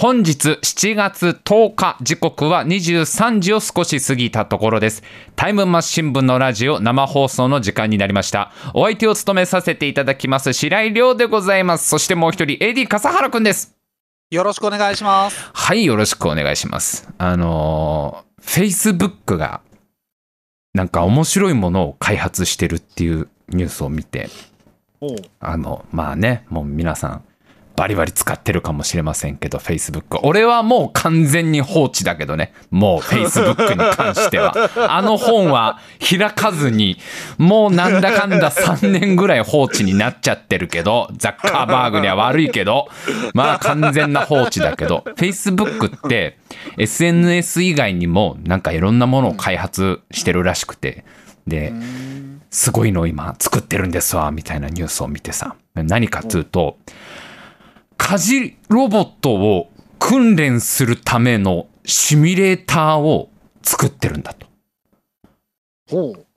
本日7月10日時刻は23時を少し過ぎたところです。タイムマシン部のラジオ生放送の時間になりました。お相手を務めさせていただきます白井亮でございます。そしてもう一人 AD 笠原くんです。よろしくお願いします。はいよろしくお願いします。あのー、Facebook がなんか面白いものを開発してるっていうニュースを見てあのまあねもう皆さんバリバリ使ってるかもしれませんけど、Facebook。俺はもう完全に放置だけどね。もう Facebook に関しては。あの本は開かずに、もうなんだかんだ3年ぐらい放置になっちゃってるけど、ザッカーバーグには悪いけど、まあ完全な放置だけど、Facebook って SNS 以外にもなんかいろんなものを開発してるらしくて、で、すごいのを今作ってるんですわ、みたいなニュースを見てさ。何かっつうと、家事ロボットを訓練するためのシミュレーターを作ってるんだと。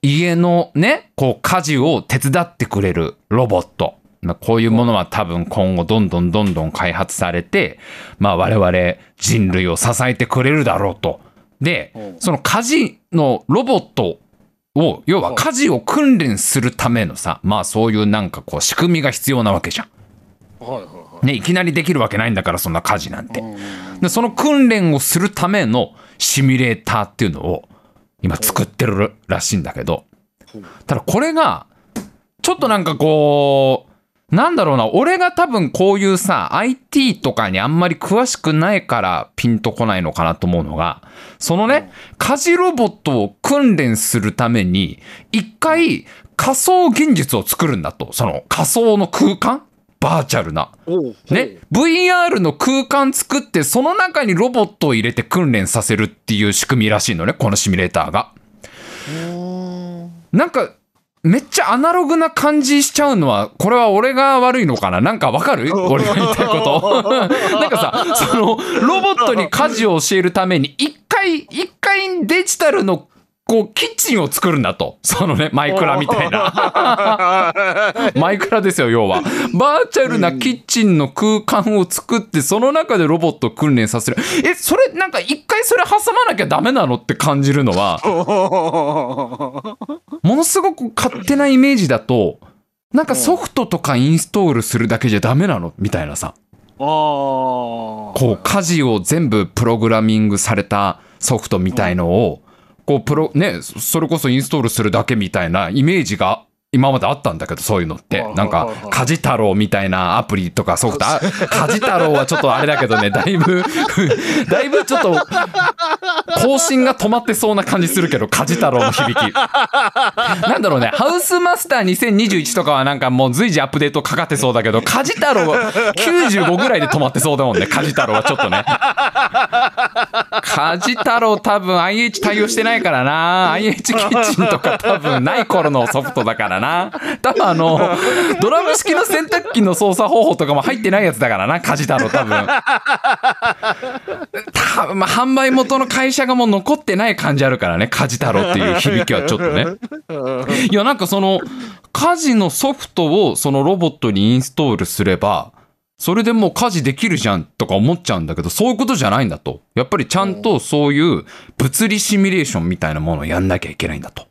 家のね、こう家事を手伝ってくれるロボット。こういうものは多分今後どんどんどんどん開発されて、まあ我々人類を支えてくれるだろうと。で、その家事のロボットを、要は家事を訓練するためのさ、まあそういうなんかこう仕組みが必要なわけじゃん。ね、いきなりできるわけないんだからそんな家事なんて。でその訓練をするためのシミュレーターっていうのを今作ってるらしいんだけどただこれがちょっとなんかこうなんだろうな俺が多分こういうさ IT とかにあんまり詳しくないからピンとこないのかなと思うのがそのね家事ロボットを訓練するために一回仮想現実を作るんだと。その仮想の空間バーチャルな。ね？VR の空間作って、その中にロボットを入れて訓練させるっていう仕組みらしいのね、このシミュレーターが。なんか、めっちゃアナログな感じしちゃうのは、これは俺が悪いのかな？なんかわかる？俺が言いたいこと。なんかさ、その、ロボットに家事を教えるために、一回、一回デジタルのこう、キッチンを作るんだと。そのね、マイクラみたいな。マイクラですよ、要は。バーチャルなキッチンの空間を作って、その中でロボットを訓練させる。え、それ、なんか一回それ挟まなきゃダメなのって感じるのは、ものすごく勝手なイメージだと、なんかソフトとかインストールするだけじゃダメなの？みたいなさ。こう、家事を全部プログラミングされたソフトみたいのを、こうプロねそれこそインストールするだけみたいなイメージが今まであったんだけど、そういうのって。なんか、家事太郎みたいなアプリとかソフト、家事太郎はちょっとあれだけどね、だいぶ だいぶちょっと、更新が止まってそうな感じするけど、家事太郎の響き。なんだろうね、ハウスマスター2021とかはなんかもう随時アップデートかかってそうだけど、家事太郎は95ぐらいで止まってそうだもんね、家事太郎はちょっとね。家事太郎多分 IH 対応してないからな。IH キッチンとか多分ない頃のソフトだからな。多分あの、ドラム式の洗濯機の操作方法とかも入ってないやつだからな、家事太郎多分。多分、まあ、販売元の会社がもう残ってない感じあるからね、家事太郎っていう響きはちょっとね。いや、なんかその、家事のソフトをそのロボットにインストールすれば、それでもう家事できるじゃんとか思っちゃうんだけど、そういうことじゃないんだと。やっぱりちゃんとそういう物理シミュレーションみたいなものをやんなきゃいけないんだと。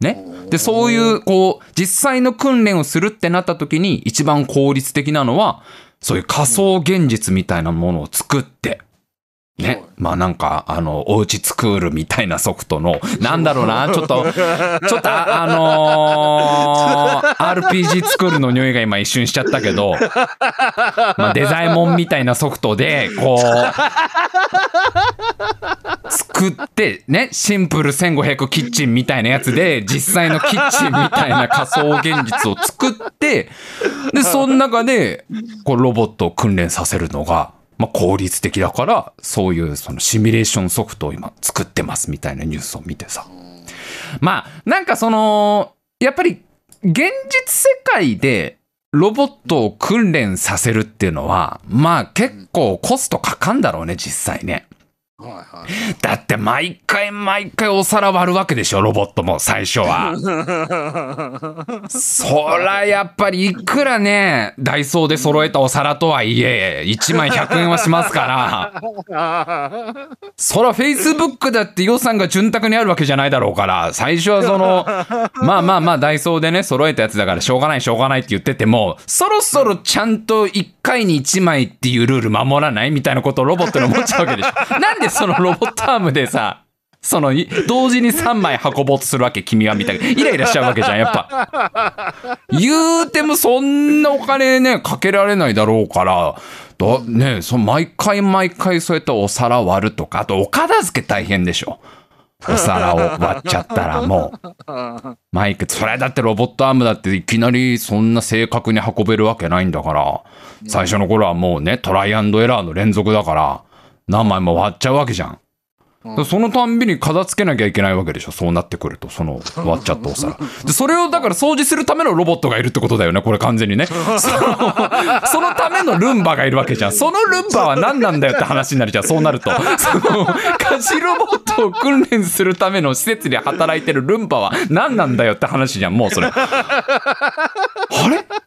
ね。で、そういう、こう、実際の訓練をするってなった時に一番効率的なのは、そういう仮想現実みたいなものを作って、ね。まあなんか、あの、おうちスクールみたいなソフトの、なんだろうな、ちょっと、ちょっとあ、あのー、RPG スクールの匂いが今一瞬しちゃったけど、まあデザイモンみたいなソフトで、こう、作って、ね、シンプル1500キッチンみたいなやつで、実際のキッチンみたいな仮想現実を作って、で、その中で、こう、ロボットを訓練させるのが、まあ、効率的だから、そういうそのシミュレーションソフトを今作ってますみたいなニュースを見てさ。まあ、なんかその、やっぱり現実世界でロボットを訓練させるっていうのは、まあ結構コストかかんだろうね、実際ね。はいはい。だって毎回毎回お皿割るわけでしょ、ロボットも最初は。そらやっぱりいくらね、ダイソーで揃えたお皿とはいえ、1枚100円はしますから、そら Facebook だって予算が潤沢にあるわけじゃないだろうから、最初はその、まあまあまあダイソーでね、揃えたやつだからしょうがないしょうがないって言ってても、そろそろちゃんと1回に1枚っていうルール守らないみたいなことをロボットに思っちゃうわけでしょ。なんでそのロボットアームでさ、その同時に3枚運ぼうとするわけ君はみたいなイライラしちゃうわけじゃんやっぱ。言うてもそんなお金ねかけられないだろうからだねそ毎回毎回そうやってお皿割るとかあとお片付け大変でしょ。お皿を割っちゃったらもう。マイクそれだってロボットアームだっていきなりそんな正確に運べるわけないんだから。最初の頃はもうねトライアンドエラーの連続だから。何枚も割っちゃうわけじゃん。そのたんびに片付けなきゃいけないわけでしょ。そうなってくるとその割っちゃったお皿。でそれをだから掃除するためのロボットがいるってことだよねこれ完全にね。その そのためのルンバがいるわけじゃん。そのルンバは何なんだよって話になるじゃんそうなると。その家事ロボットを訓練するための施設で働いてるルンバは何なんだよって話じゃんもうそれ。あれ？こ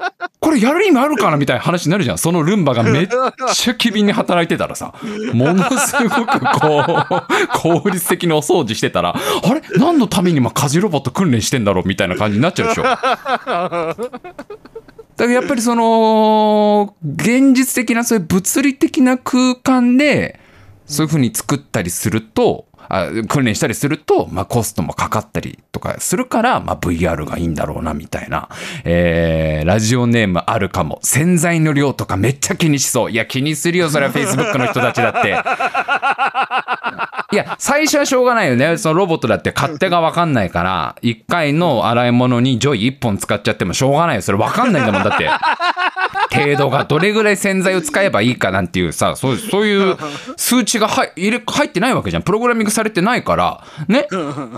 れやる意味あるかなみたいな話になるじゃん。そのルンバがめっちゃ機敏に働いてたらさ。ものすごくこう効率的にお掃除してたらあれ？何のために今家事ロボット訓練してんだろうみたいな感じになっちゃうでしょ。だからやっぱりその現実的なそういう物理的な空間でそういうふうに作ったりするとあ訓練したりすると、まあ、コストもかかったりとかするから、まあ、VR がいいんだろうなみたいな、えー、ラジオネームあるかも。洗剤の量とかめっちゃ気にしそう。いや気にするよそれは。Facebook の人たちだって。いや最初はしょうがないよね。そのロボットだって。勝手が分かんないから。1回の洗い物にジョイ1本使っちゃってもしょうがないよ。それ分かんないんだもんだって。程度がどれぐらい洗剤を使えばいいかなんていうさそうそういう数値が入入れ入ってないわけじゃん。プログラミングされてないからね。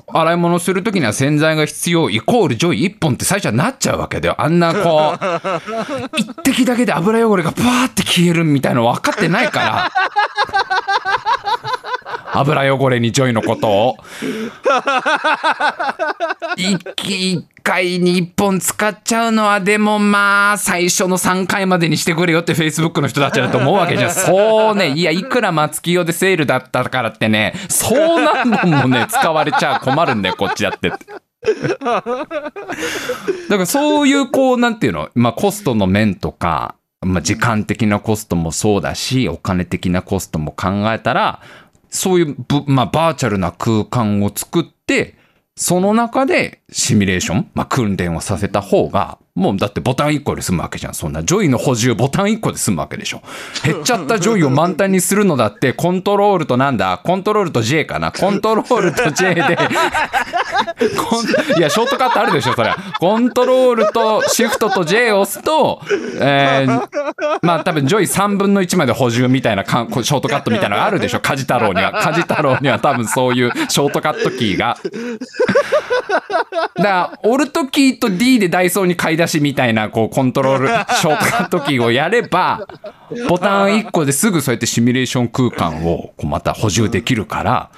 洗い物する時には洗剤が必要イコールジョイ1本って最初はなっちゃうわけだよ。あんなこう 一滴だけで油汚れがバーって消えるみたいなの分かってないから油汚れにジョイのことを。一気一回に一本使っちゃうのはでもまあ最初の3回までにしてくれよって Facebook の人たちだと思うわけじゃん。そうね。いやいくらマツキヨでセールだったからってね。そう何本もね使われちゃ困るんだよこっちだってって。だからそういうこうなんていうの？まあコストの面とか、まあ、時間的なコストもそうだしお金的なコストも考えたらそういう、まあ、バーチャルな空間を作ってその中でシミュレーション、まあ、訓練をさせた方がもうだってボタン1個で済むわけじゃん。そんなジョイの補充ボタン1個で済むわけでしょ。減っちゃったジョイを満タンにするのだってコントロールとなんだ？コントロールと J かな？コントロールと J で。いやショートカットあるでしょそれコントロールとシフトと J を押すと、えー、まあ多分ジョイ3分の1まで補充みたいなかんショートカットみたいなのがあるでしょ。家事太郎には。家事太郎には多分そういうショートカットキーが。だから Alt キーと D でダイソーに買い出しみたいなこうコントロールショートカットキーをやればボタン1個ですぐそうやってシミュレーション空間をこうまた補充できるから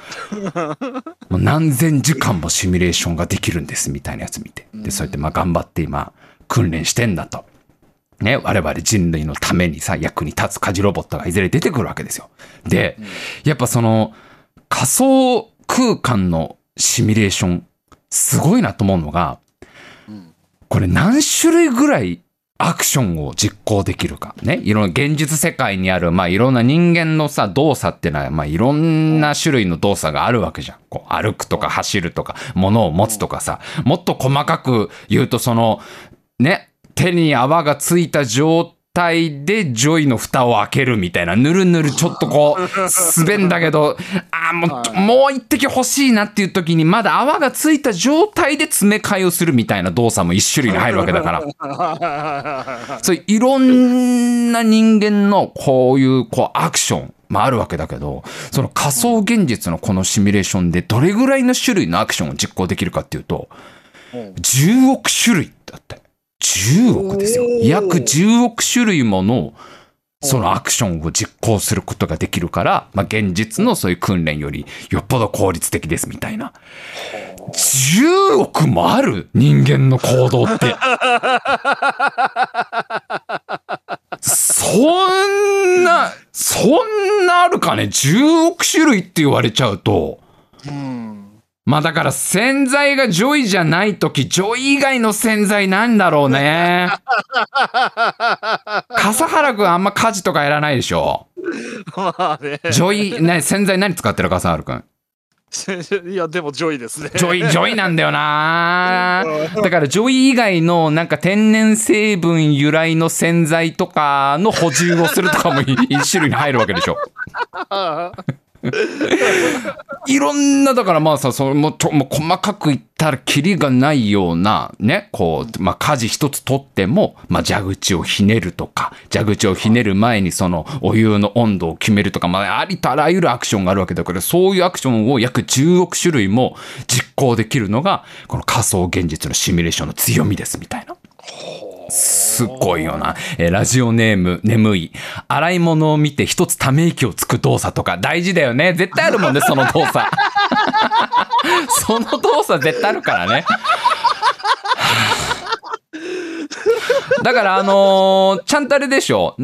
もう何千時間もシミュレーションができるんですみたいなやつ見てでそうやってまあ頑張って今訓練してんだと。ね、我々人類のためにさ役に立つ家事ロボットがいずれ出てくるわけですよ。でやっぱその仮想空間のシミュレーションすごいなと思うのがこれ何種類ぐらいアクションを実行できるか。ね。いろんな現実世界にある、まあいろんな人間のさ、動作ってのは、まあいろんな種類の動作があるわけじゃん。こう歩くとか走るとか、物を持つとかさ、もっと細かく言うとその、ね、手に泡がついた状態でジョイの蓋を開けるみたいな、ぬるぬるちょっとこう、滑んだけど、ああ、もう、もう一滴欲しいなっていう時に、まだ泡がついた状態で詰め替えをするみたいな動作も一種類に入るわけだから。そういろんな人間のこういうこうアクションもあるわけだけど、その仮想現実のこのシミュレーションでどれぐらいの種類のアクションを実行できるかっていうと、10億種類だって。10億ですよ。約10億種類ものそのアクションを実行することができるから、まあ、現実のそういう訓練よりよっぽど効率的ですみたいな。10億もある人間の行動って。そんな、そんなあるかね ?10 億種類って言われちゃうと。うん。まあだから洗剤がジョイじゃないとき、ジョイ以外の洗剤なんだろうね。笠原くんあんま家事とかやらないでしょ？まあね。ジョイ、ね、洗剤何使ってる笠原くん。いや、でもジョイですね。ジョイ、ジョイなんだよな。だからジョイ以外のなんか天然成分由来の洗剤とかの補充をするとかもい一種類に入るわけでしょ。いろんな、だからまあさ、それもと、もう細かく言ったらキリがないような、ね、こう、まあ家事一つとっても、まあ蛇口をひねるとか、蛇口をひねる前にそのお湯の温度を決めるとか、まあありとあらゆるアクションがあるわけだから、そういうアクションを約10億種類も実行できるのが、この仮想現実のシミュレーションの強みです、みたいな。すごいよな。えーラジオネーム、眠い。洗い物を見て一つため息をつく動作とか大事だよね。絶対あるもんね、その動作。その動作絶対あるからね。だからあのーちゃんとあれでしょ。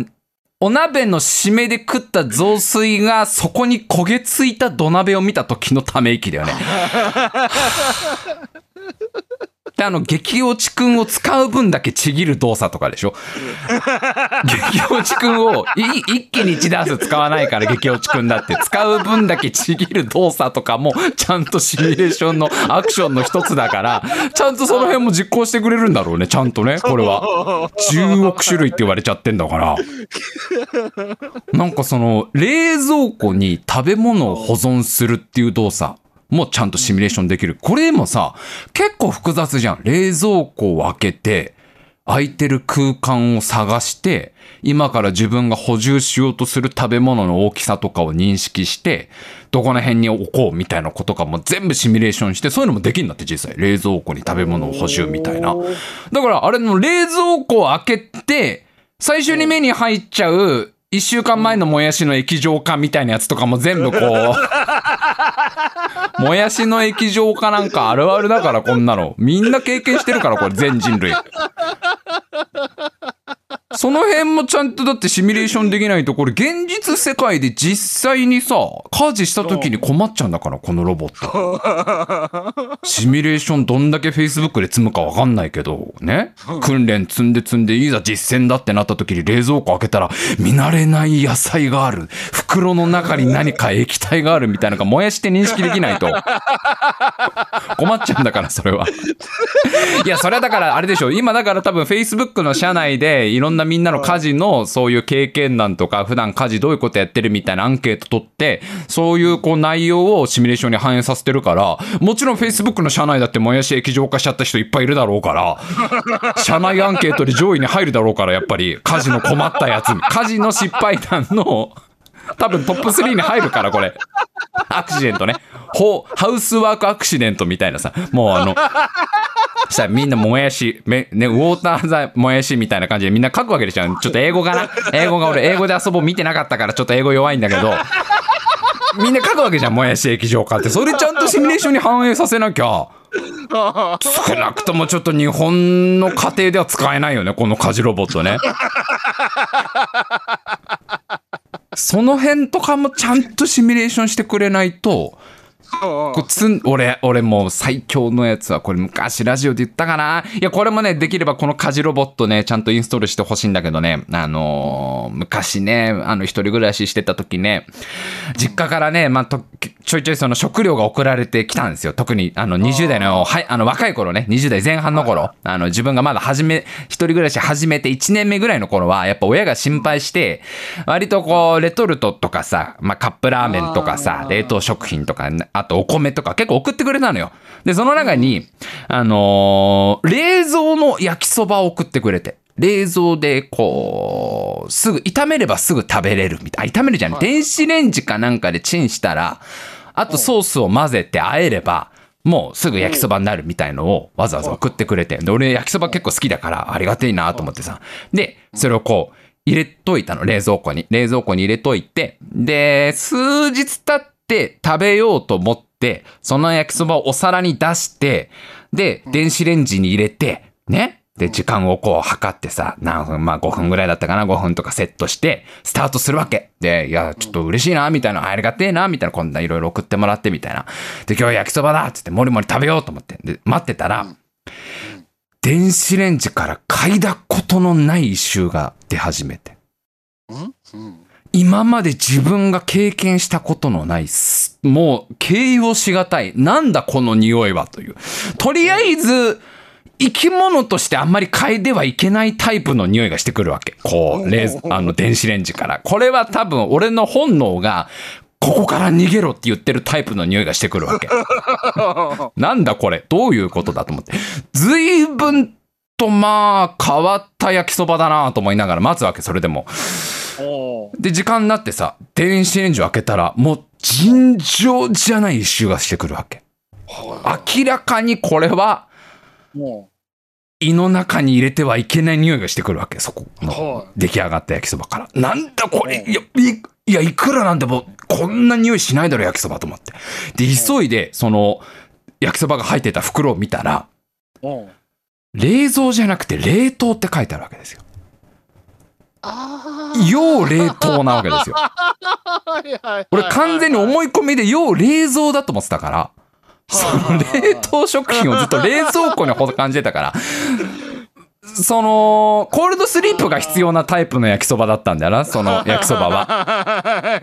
お鍋の締めで食った雑炊がそこに焦げついた土鍋を見た時のため息だよね。で、あの、激落ちくんを使う分だけちぎる動作とかでしょ？激落ちくんをい一気に1ダース使わないから激落ちくんだって使う分だけちぎる動作とかもちゃんとシミュレーションのアクションの一つだからちゃんとその辺も実行してくれるんだろうねちゃんとねこれは10億種類って言われちゃってんだから。なんかその冷蔵庫に食べ物を保存するっていう動作もちゃんとシミュレーションできる。これもさ、結構複雑じゃん。冷蔵庫を開けて、空いてる空間を探して、今から自分が補充しようとする食べ物の大きさとかを認識して、どこの辺に置こうみたいなことかも全部シミュレーションして、そういうのもできるんだって実際。冷蔵庫に食べ物を補充みたいな。だからあれの冷蔵庫を開けて、最初に目に入っちゃう、一週間前のもやしの液状化みたいなやつとかも全部こう、もやしの液状化なんかあるあるだからこんなの。みんな経験してるからこれ全人類。その辺もちゃんとだってシミュレーションできないとこれ現実世界で実際にさ家事した時に困っちゃうんだからこのロボット。シミュレーションどんだけ Facebook で積むかわかんないけどね？訓練積んで積んでいざ実践だってなった時に冷蔵庫開けたら見慣れない野菜がある。袋の中に何か液体があるみたいなのが燃やして認識できないと。困っちゃうんだからそれは。いやそれはだからあれでしょ。今だから多分 Facebook の社内でいろんなみんなの家事のそういう経験談とか普段家事どういうことやってるみたいなアンケート取ってそういうこう内容をシミュレーションに反映させてるからもちろん Facebook の社内だってもやし液状化しちゃった人いっぱいいるだろうから 社内アンケートで上位に入るだろうからやっぱり家事の困ったやつ。家事の失敗談の多分トップ3に入るからこれアクシデントねホハウスワークアクシデントみたいなさもうあのしたらみんなもやし、めね、ウォーターザもやしみたいな感じでみんな書くわけでしょ。ちょっと英語かな英語が俺、英語で遊ぼう見てなかったからちょっと英語弱いんだけど、みんな書くわけじゃん、もやし液状化って。それちゃんとシミュレーションに反映させなきゃ、少なくともちょっと日本の家庭では使えないよね、この家事ロボットね。その辺とかもちゃんとシミュレーションしてくれないと、こうつん俺、俺もう最強のやつは、これ昔ラジオで言ったかな。いや、これもね、できればこの家事ロボットね、ちゃんとインストールしてほしいんだけどね、あのー昔ね、あの、一人暮らししてた時ね、実家からね、まあ、と、ちょいちょいその食料が送られてきたんですよ。特に、あの、20代の、はい、あの、若い頃ね、20代前半の頃、あの、自分がまだ始め、一人暮らし始めて1年目ぐらいの頃は、やっぱ親が心配して、割とこう、レトルトとかさ、まあ、カップラーメンとかさ、冷凍食品とか、あとお米とか結構送ってくれたのよ。で、その中に、あのー冷蔵の焼きそばを送ってくれて。冷蔵で、こう、すぐ、炒めればすぐ食べれるみたいな。あ炒めるじゃん。電子レンジかなんかでチンしたら、あとソースを混ぜて和えれば、もうすぐ焼きそばになるみたいのをわざわざ送ってくれて。で、俺焼きそば結構好きだからありがてえなと思ってさ。で、それをこう、入れといたの、冷蔵庫に。冷蔵庫に入れといて、で、数日経って食べようと思って、その焼きそばをお皿に出して、で、電子レンジに入れて、ね。で、時間をこう測ってさ、何分、まあ5分ぐらいだったかな、5分とかセットして、スタートするわけ。で、いや、ちょっと嬉しいな、みたいな、ありがてえな、みたいな、こんないろいろ送ってもらって、みたいな。で、今日は焼きそばだっつって、もりもり食べようと思って。で、待ってたら、電子レンジから嗅いだことのない異臭が出始めて。今まで自分が経験したことのないす、もう形容しがたい。なんだこの匂いはという。とりあえず、生き物としてあんまり嗅いではいけないタイプの匂いがしてくるわけ。こう、冷あの、電子レンジから。これは多分俺の本能が、ここから逃げろって言ってるタイプの匂いがしてくるわけ。なんだこれ？どういうことだと思って。随分とまあ、変わった焼きそばだなと思いながら待つわけ、それでも。で、時間になってさ、電子レンジを開けたら、もう尋常じゃない一周がしてくるわけ。明らかにこれはも胃の中に入れてはいけない匂いがしてくるわけ、そこうのは出来上がった焼きそばから。なんだこれいや、いいや、いくらなんでもこんな匂いしないだろ、焼きそばと思って。で、急いで、その、焼きそばが入ってた袋を見たら、冷蔵じゃなくて冷凍って書いてあるわけですよ。あ要冷凍なわけですよ。あ俺完全に思い込みで要冷蔵だと思ってたから、その冷凍食品をずっと冷蔵庫に保管してたから、その、コールドスリープが必要なタイプの焼きそばだったんだよな、その焼きそばは。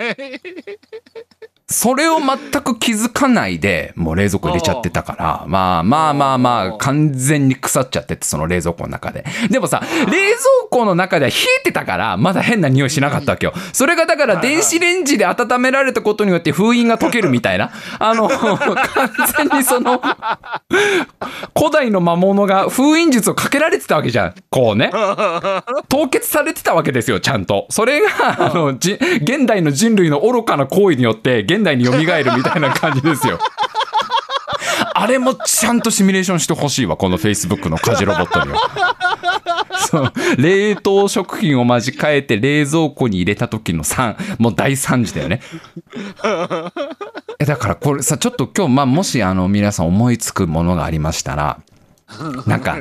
それを全く気づかないで、もう冷蔵庫入れちゃってたから、まあまあまあまあ、完全に腐っちゃってて、その冷蔵庫の中で。でもさ、冷蔵庫の中では冷えてたから、まだ変な匂いしなかったわけよ。それがだから電子レンジで温められたことによって封印が解けるみたいな。あの、完全にその、古代の魔物が封印術をかけられてたわけじゃん。こうね。凍結されてたわけですよ、ちゃんと。それが、あの、じ現代の人類の愚かな行為によって、現現代に蘇るみたいな感じですよ。あれもちゃんとシミュレーションしてほしいわ、この Facebook の家事ロボットには。そう冷凍食品を間近えて冷蔵庫に入れた時の3もう大惨事だよねえだからこれさちょっと今日まあもしあの皆さん思いつくものがありましたらなんか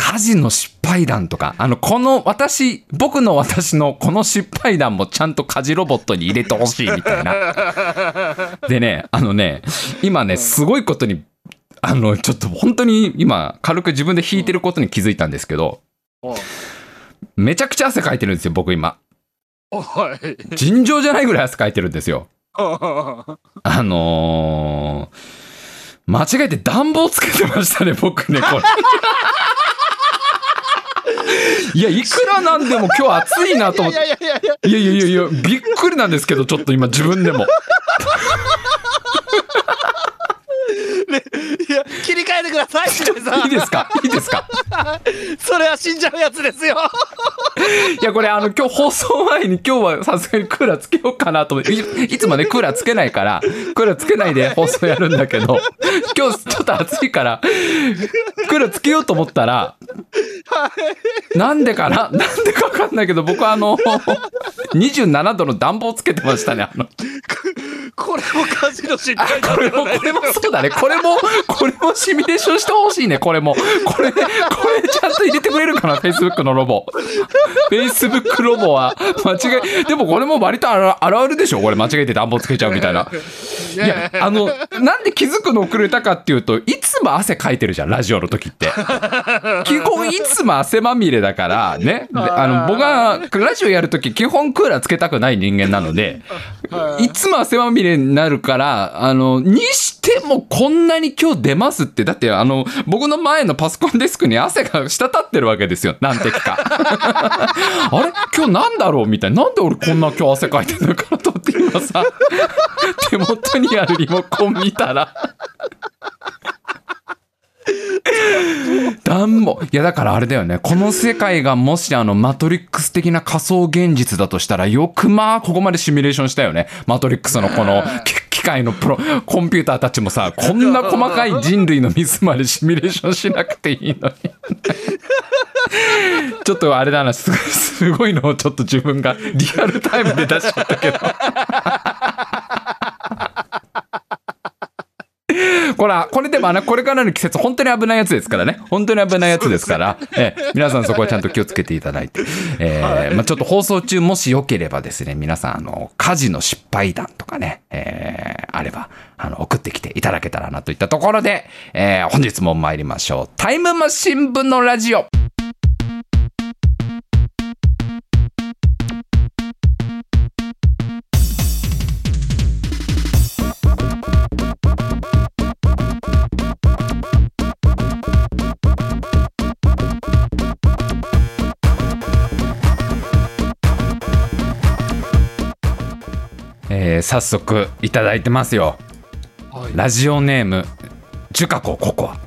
家事の失敗談とかあのこの私僕の私のこの失敗談もちゃんと家事ロボットに入れてほしいみたいな。でねあのね今ねすごいことにあのちょっと本当に今軽く自分で引いてることに気づいたんですけどめちゃくちゃ汗かいてるんですよ僕今。尋常じゃないぐらい汗かいてるんですよ。あのー、間違えて暖房つけてましたね僕ねこれ。いや、いくらなんでも今日暑いなと思って。いやいやいやいやいやびっくりなんですけど、ちょっと今自分でも。いや切り替えてくださいいいですか？いいですか？それは死んじゃうやつですよ。いやこれあの今日放送前に今日はさすがにクーラーつけようかなと思っていいつもねクーラーつけないからクーラーつけないで放送やるんだけど今日ちょっと暑いからクーラーつけようと思ったらなんでかな？なんでかわかんないけど僕はあの27度の暖房つけてましたねあの。これも火事の失あ敗だこれもこれもそうだね。これもこれもシミュレーションしてほしいね。これも。これこれちゃんと入れてくれるかな？Facebook のロボ。Facebook ロボは。間違えでもこれも割とあるあるでしょ？これ間違えて暖房つけちゃうみたいな。いやあのなんで気づくの遅れたかっていうといつも汗かいてるじゃんラジオの時って。基本いつも汗まみれだからね。であの僕はラジオやる時基本クーラーつけたくない人間なのでいつも汗まみれになるから、あの、にしてもこんなに今日出ますって、だってあの、僕の前のパソコンデスクに汗が滴ってるわけですよ。何滴か。あれ？今日なんだろう？みたいな。なんで俺こんな今日汗かいてんのかなと思って今さ、手元にあるリモコン見たら、暖房いやだからあれだよね。この世界がもしあのマトリックス的な仮想現実だとしたらよくまあここまでシミュレーションしたよね。マトリックスのこのき機械のプロコンピューターたちもさこんな細かい人類のミスまでシミュレーションしなくていいのに。ちょっとあれだなすすごいのをちょっと自分がリアルタイムで出しちゃったけど これはこれでもあのこれからの季節本当に危ないやつですからね。本当に危ないやつですから。ええ皆さんそこはちゃんと気をつけていただいて、えーまあ、ちょっと放送中もしよければですね皆さんあの家事の失敗談とかね、えーあればあの送ってきていただけたらなといったところで、えー本日も参りましょう。タイムマシン部のラジオー早速いただいてますよ。はい。ラジオネームジュカコココア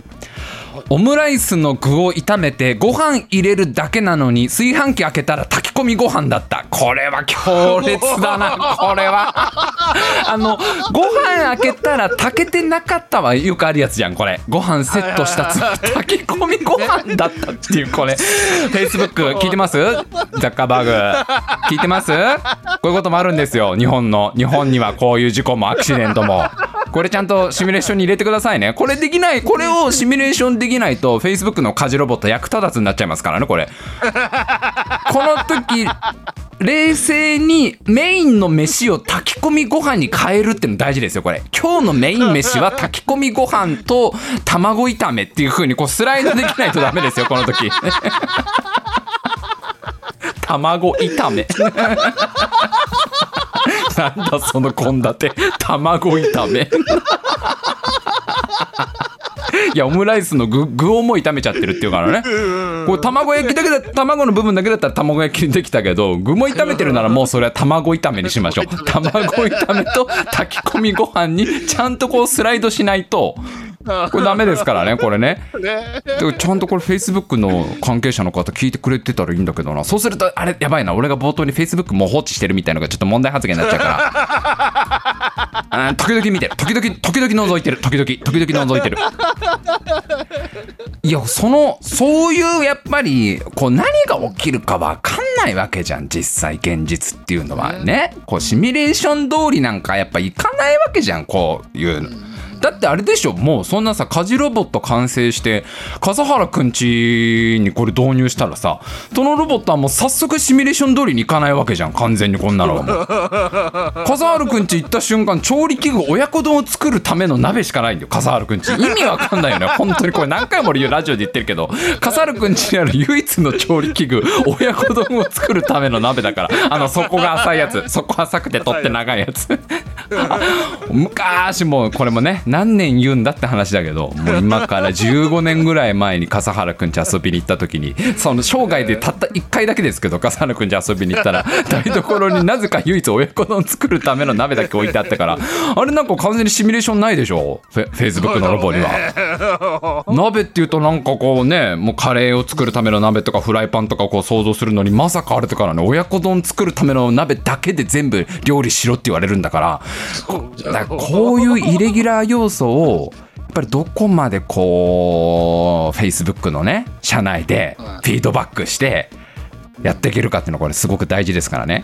オムライスの具を炒めてご飯入れるだけなのに炊飯器開けたら炊き込みご飯だった。これは強烈だな。これは。あのご飯開けたら炊けてなかったはよくあるやつじゃんこれ。ご飯セットしたつ炊き込みご飯だったっていうこれ。Facebook 聞いてます？ザッカーバーグ。聞いてます？こういうこともあるんですよ。日本の日本にはこういう事故もアクシデントもこれちゃんとシミュレーションに入れてくださいね。これできないこれをシミュレーションできないと Facebook の家事ロボット役立たずになっちゃいますからねこれ。この時冷静にメインの飯を炊き込みご飯に変えるっての大事ですよこれ。今日のメイン飯は炊き込みご飯と卵炒めっていう風にこうスライドできないとダメですよこの時。卵炒めなんだその献立。卵炒め。いやオムライスの具具をもう炒めちゃってるっていうからね。こう卵焼きだけだ卵の部分だけだったら卵焼きにできたけど具も炒めてるならもうそれは卵炒めにしましょう。卵炒めと炊き込みご飯にちゃんとこうスライドしないと これダメですからねこれね。ね。ちゃんとこれ Facebook の関係者の方聞いてくれてたらいいんだけどな。そうするとあれやばいな。俺が冒頭に Facebook もう放置してるみたいなのがちょっと問題発言になっちゃうから。時々見てる。時々時々覗いてる。時々時々覗いてる。いやそのそういうやっぱりこう何が起きるか分かんないわけじゃん実際現実っていうのはね。こうシミュレーション通りなんかやっぱいかないわけじゃんこういうの。だってあれでしょもうそんなさ家事ロボット完成して笠原くんちにこれ導入したらさそのロボットはもう早速シミュレーション通りにいかないわけじゃん完全にこんなのはもう。笠原くんち行った瞬間調理器具親子丼を作るための鍋しかないんだよ笠原くんち。意味わかんないよね。本当にこれ何回も俺ラジオで言ってるけど笠原くんちにある唯一の調理器具親子丼を作るための鍋だから。あの底が浅いやつ。底浅くて取って長いやつ。昔もうこれもね何年言うんだって話だけど もう今から15年ぐらい前に笠原くんち遊びに行った時にその生涯でたった1回だけですけど笠原くんち遊びに行ったら 台所になぜか唯一親子丼作るための鍋だけ置いてあったからあれなんか完全にシミュレーションないでしょ？フェ Facebook のロボには。鍋っていうとなんかこうねもうカレーを作るための鍋とかフライパンとかこう想像するのにまさかあれだからね親子丼作るための鍋だけで全部料理しろって言われるんだからだからこういうイレギュラー要素をやっぱりどこまでこう Facebook のね社内でフィードバックしてやっていけるかっていうのはこれすごく大事ですからね。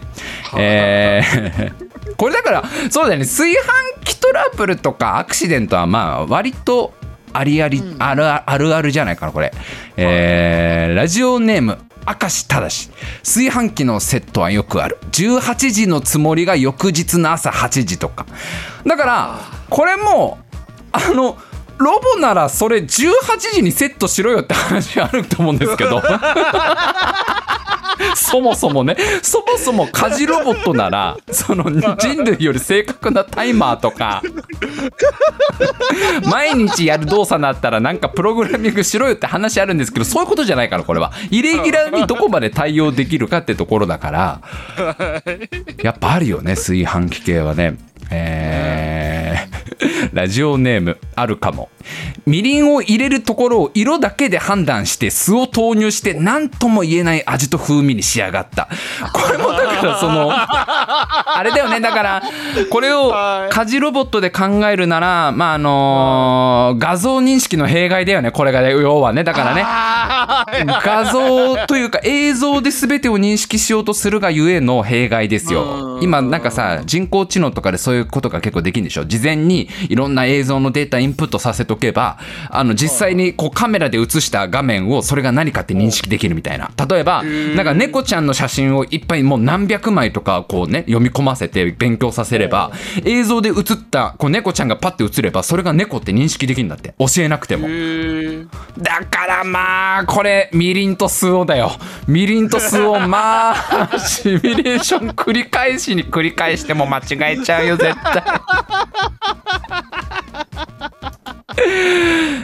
えー これだからそうだよね。炊飯器トラブルとかアクシデントはまあ割とありあり、あるあるあるじゃないかなこれ、えーラジオネーム明石正炊飯器のセットはよくある。18時のつもりが翌日の朝8時とか。だからこれもあのロボならそれ18時にセットしろよって話あると思うんですけど。そもそもねそもそも家事ロボットならその人類より正確なタイマーとか 毎日やる動作だったらなんかプログラミングしろよって話あるんですけどそういうことじゃないからこれは。イレギュラーにどこまで対応できるかってところだから。やっぱあるよね炊飯器系はねえー。ラジオネームあるかも。みりんを入れるところを色だけで判断して酢を投入して何とも言えない味と風味に仕上がった。これもだからその あれだよね。だからこれをはい。家事ロボットで考えるならまああの画像認識の弊害だよね。これがね要はね。だからね。画像というか映像で全てを認識しようとするがゆえの弊害ですよ。うん今なんかさ人工知能とかでそういうことが結構できるんでしょ？事前にいろんな映像のデータインプットさせとけばあの実際にこうカメラで映した画面をそれが何かって認識できるみたいな。例えばなんか猫ちゃんの写真をいっぱいもう何百枚とかこうね読み込ませて勉強させれば映像で映ったこう猫ちゃんがパッて映ればそれが猫って認識できるんだって。教えなくても。だからまあこれみりんと酢をだよ。みりんと酢をまあシミュレーション繰り返しに繰り返しても間違えちゃうよ 絶対。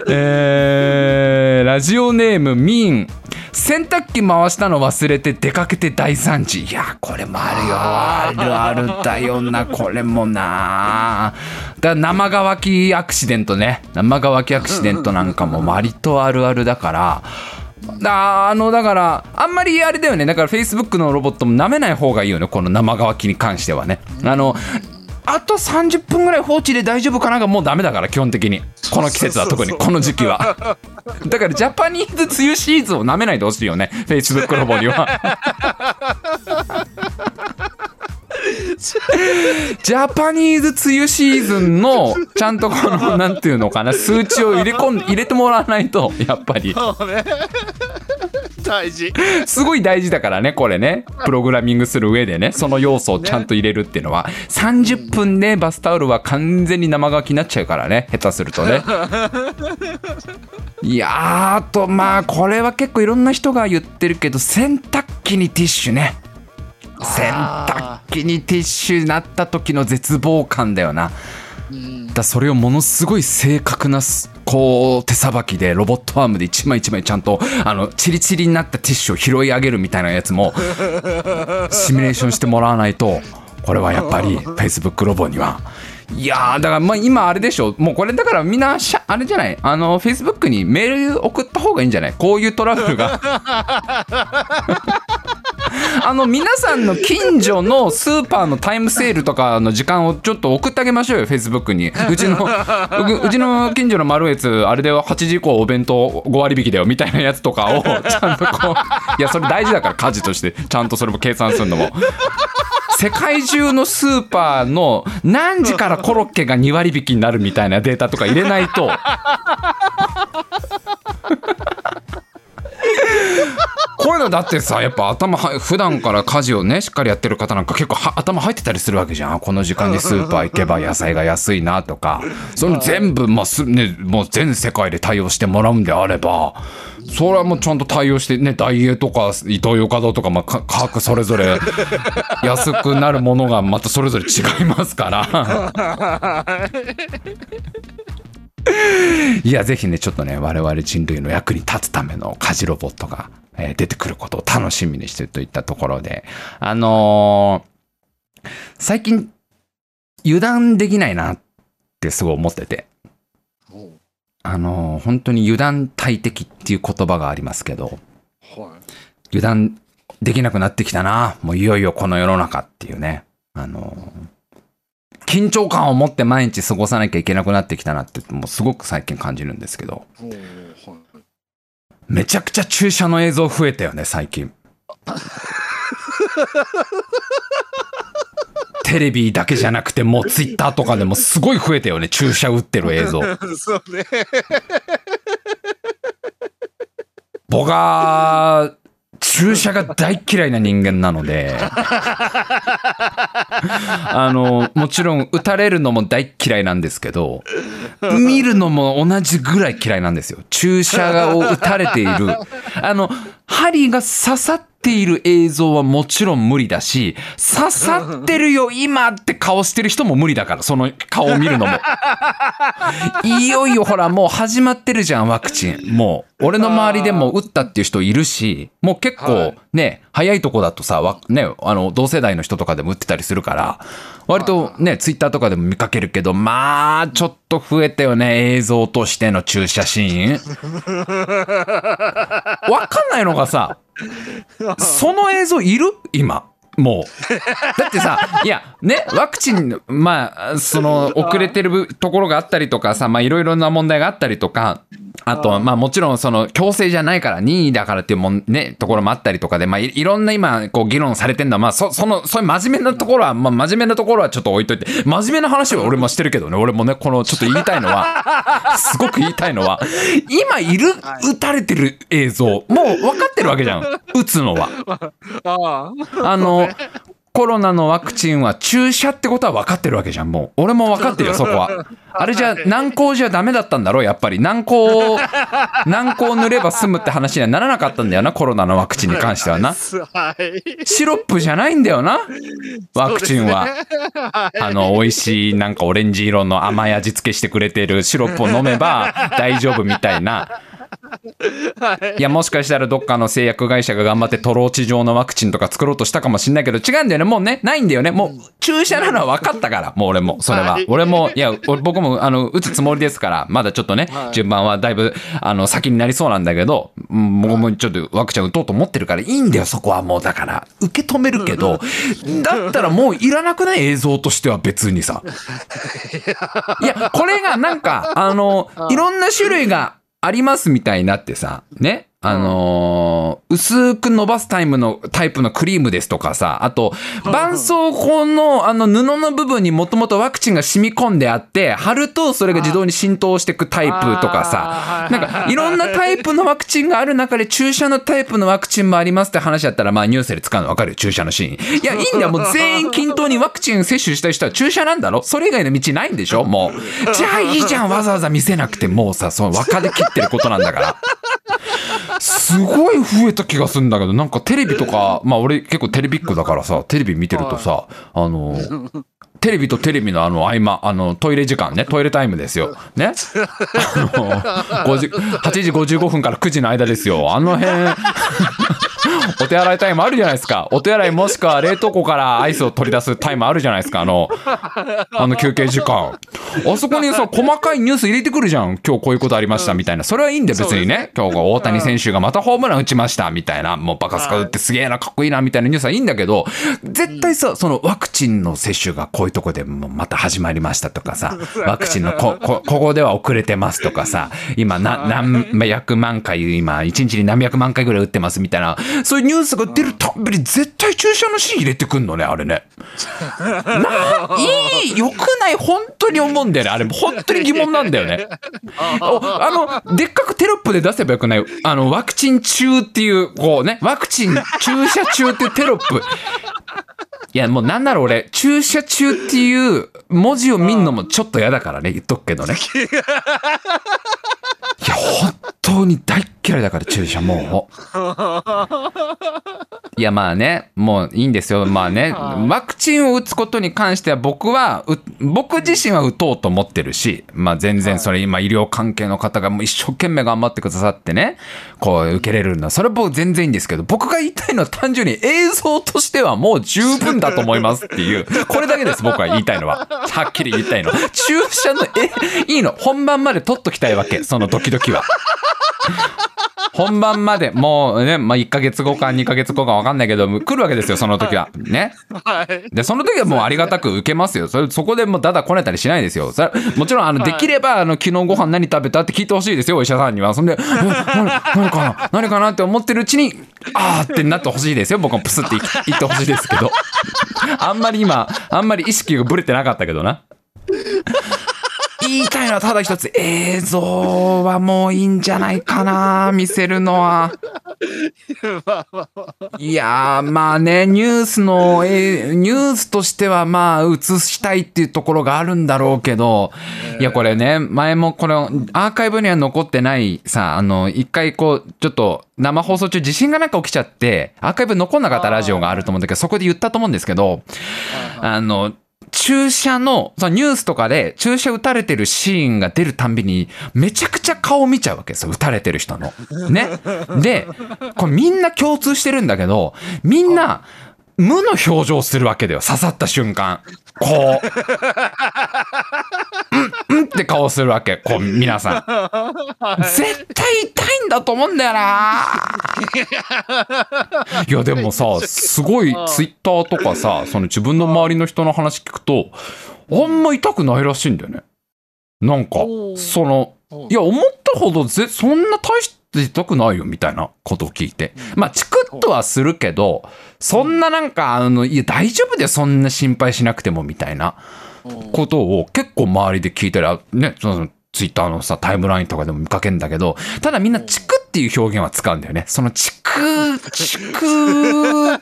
えーラジオネームミン。洗濯機回したの忘れて出かけて大惨事。いやこれもあるよ。あるあるだよな。これもな。だから生乾きアクシデントね。生乾きアクシデントなんかも割とあるあるだからだあのだからあんまりあれだよね。だから Facebook のロボットも舐めない方がいいよね。この生乾きに関してはね。あのあと30分ぐらい放置で大丈夫かながもうダメだから基本的に。この季節は特にこの時期は。だからジャパニーズ梅雨シーズンを舐めないでほしいよね。Facebook ロボには ジャパニーズ梅雨シーズンのちゃんとこのなんていうのかな数値を入れ込ん入れてもらわないとやっぱり。そうね。大事。すごい大事だからねこれね。プログラミングする上でね。その要素をちゃんと入れるっていうのは。30分でバスタオルは完全に生乾きになっちゃうからね下手するとね。いやーあとまあこれは結構いろんな人が言ってるけど洗濯機にティッシュね洗濯機にティッシュになった時の絶望感だよな。うん。だそれをものすごい正確なすこう手さばきでロボットアームで一枚一枚ちゃんとあのチリチリになったティッシュを拾い上げるみたいなやつも シミュレーションしてもらわないと。これはやっぱり Facebook ロボにはいやーだからまあ今あれでしょ。もうこれだからみんなしゃあれじゃない？あの Facebook にメール送った方がいいんじゃない？こういうトラブルが。あの皆さんの近所のスーパーのタイムセールとかの時間をちょっと送ってあげましょうよ Facebook に。うちのううちの近所のマルエツあれでは8時以降お弁当5割引きだよみたいなやつとかをちゃんとこう。いやそれ大事だから家事として。ちゃんとそれも計算するのも。世界中のスーパーの何時からコロッケが2割引きになるみたいなデータとか入れないと。こういうのだってさやっぱ頭は普段から家事をねしっかりやってる方なんか結構は頭入ってたりするわけじゃん。この時間にスーパー行けば野菜が安いなとか。その全部、まあすね、もう全世界で対応してもらうんであればそれはもうちゃんと対応してねダイエーとかイトーヨーカドーとか、まあ、か各それぞれ 安くなるものがまたそれぞれ違いますから。いや、ぜひね、ちょっとね、我々人類の役に立つための家事ロボットが、えー出てくることを楽しみにしてるといったところで、あのー最近、油断できないなってすごい思ってて、おあのー本当に油断大敵っていう言葉がありますけど、はい。油断できなくなってきたな。もういよいよこの世の中っていうね。あのー緊張感を持って毎日過ごさなきゃいけなくなってきたなって、もうすごく最近感じるんですけど、めちゃくちゃ注射の映像増えたよね、最近。テレビだけじゃなくて、もうツイッターとかでもすごい増えたよね、注射打ってる映像。そうね僕は、注射が大嫌いな人間なので、あの、もちろん打たれるのも大嫌いなんですけど、見るのも同じぐらい嫌いなんですよ。注射を打たれている。あの、針が刺さっている映像はもちろん無理だし、刺さってるよ今って顔してる人も無理だから、その顔を見るのも。いよいよほらもう始まってるじゃん、ワクチン。もう、俺の周りでも打ったっていう人いるし、もう結構ね、早いとこだとさ、わね、あの、同世代の人とかでも打ってたりするから、割とね、ツイッターとかでも見かけるけど、まあ、ちょっと増えたよね、映像としての注射シーン。わかんないの？がさ、その映像いる？今。もう。だってさ、いや、ね、ワクチン、まあ、その、遅れてるところがあったりとかさ、まあ、いろいろな問題があったりとか、あと、まあ、もちろん、その、強制じゃないから、任意だからっていうもん、ね、ところもあったりとかで、まあ、いいろんな今、こう、議論されてんだ。まあ、そ、その、そういう真面目なところは、まあ、真面目なところはちょっと置いといて、真面目な話は俺もしてるけどね、俺もね、この、ちょっと言いたいのは、すごく言いたいのは、今いる、撃たれてる映像、もう分かってるわけじゃん。撃つのは。ああの、コロナのワクチンは注射ってことは分かってるわけじゃん、もう。俺も分かってるよ、そこは。あれじゃ、軟膏じゃダメだったんだろう、やっぱり。軟膏を、軟膏を塗れば済むって話にはならなかったんだよな、コロナのワクチンに関してはな。シロップじゃないんだよな、ワクチンは。あの、美味しい、なんかオレンジ色の甘い味付けしてくれてるシロップを飲めば大丈夫みたいな。いや、もしかしたらどっかの製薬会社が頑張ってトローチ状のワクチンとか作ろうとしたかもしんないけど、違うんだよね。もうね、ないんだよね。もう、注射なのは分かったから、もう俺も、それははい。俺も、いや、俺僕も、あの、打つつもりですから、まだちょっとねは、い順番はだいぶ、あの、先になりそうなんだけど、うん僕もちょっとワクチン打とうと思ってるから、いいんだよ、そこはもう。だから、受け止めるけど、だったらもういらなくない映像としては別にさ。いや、これがなんか、あの、いろんな種類がありますみたいになってさ、ね。あのー薄く伸ばすタイプの、タイプのクリームですとかさ、あと、絆創膏のあの布の部分にもともとワクチンが染み込んであって、貼るとそれが自動に浸透していくタイプとかさなんかいろんなタイプのワクチンがある中で注射のタイプのワクチンもありますって話だったら、まあニュースで使うの分かるよ、注射のシーン。いや、いいんだよ、もう全員均等にワクチン接種した人は注射なんだろそれ以外の道ないんでしょ？もう。じゃあいいじゃん、わざわざ見せなくて、もうさ、その輪っかで切ってることなんだから。すごい増えた気がするんだけど、なんかテレビとか、まあ俺結構テレビっ子だからさ、テレビ見てるとさ、あの、テレビとテレビのあの合間、あのトイレ時間ね、トイレタイムですよ。ね？あの、50 8時55分から9時の間ですよ。あの辺、お手洗いタイムあるじゃないですか。お手洗いもしくは冷凍庫からアイスを取り出すタイムあるじゃないですか。あの、あの休憩時間。あそこにさ、細かいニュース入れてくるじゃん。今日こういうことありましたみたいな。それはいいんだよ、別にね。今日大谷選手がまたホームラン打ちましたみたいな。もうバカスカ打ってすげえな、かっこいいなみたいなニュースはいいんだけど、絶対さ、そのワクチンの接種がこういうとこでもうまた始まりましたとかさ、ワクチンのこ、こ、ここでは遅れてますとかさ、今な、何百万回、今、一日に何百万回ぐらい打ってますみたいな、そういうニュースが出るたんびに絶対注射のシーン入れてくんのね、あれね。ないい、よくない、本当に思うんだよね。あれ、本当に疑問なんだよね。あの、でっかくテロップで出せばよくないあの、ワクチン中っていう、こうね、ワクチン注射中っていうテロップ。いや、もうなんなら俺、注射中っていう文字を見んのもちょっと嫌だからね、言っとくけどね。いや、本当に大っ嫌いだから、注射もう。いや、まあね、もういいんですよ。まあね、ワクチンを打つことに関しては僕は、う僕自身は打とうと思ってるし、まあ全然それ今医療関係の方がもう一生懸命頑張ってくださってね、こう受けれるんだ。それは僕全然いいんですけど、僕が言いたいのは単純に映像としてはもう十分だと思いますっていう、これだけです僕は言いたいのは。はっきり言いたいの。注射の、え、いいの。本番まで撮っときたいわけ。そのドキドキは。本番まで、もうね、まあ、1ヶ月後か2ヶ月後か分かんないけど、来るわけですよ、その時は。ね。はい。で、その時はもうありがたく受けますよ。それそこでもうだだこねたりしないですよ。それもちろん、あの、できれば、あの、昨日ご飯何食べたって聞いてほしいですよ、お医者さんには。そんで、え何何かな何かなって思ってるうちに、あーってなってほしいですよ。僕もプスって言ってほしいですけど。あんまり今、あんまり意識がぶれてなかったけどな。い言いたいのはただ一つ、映像はもういいんじゃないかな、見せるのは。いやー、まあね、ニュースの、えーニュースとしてはまあ、映したいっていうところがあるんだろうけど、いや、これね、前もこの、アーカイブには残ってないさ、あの、一回こう、ちょっと、生放送中地震がなんか起きちゃって、アーカイブ残んなかったラジオがあると思うんだけど、そこで言ったと思うんですけど、あの、注射の、そのニュースとかで注射打たれてるシーンが出るたんびに、めちゃくちゃ顔見ちゃうわけですよ、打たれてる人の。ね。で、これみんな共通してるんだけど、みんな、無の表情するわけだよ、刺さった瞬間。こう。うん、うんって顔するわけ、こう、皆さん。絶対痛いんだと思うんだよな。いや、でもさ、すごいツイッターとかさ、その自分の周りの人の話聞くと、あんま痛くないらしいんだよね。なんかその、いや、思ったほどぜ、そんな大して痛くないよ、みたいなことを聞いて。まあ、チクッとはするけど、そんななんか、あの、いや、大丈夫でそんな心配しなくても、みたいなことを結構周りで聞いたり、あね、その、ツイッターのさ、タイムラインとかでも見かけんだけど、ただみんなチクっていう表現は使うんだよね。そのチク、チク、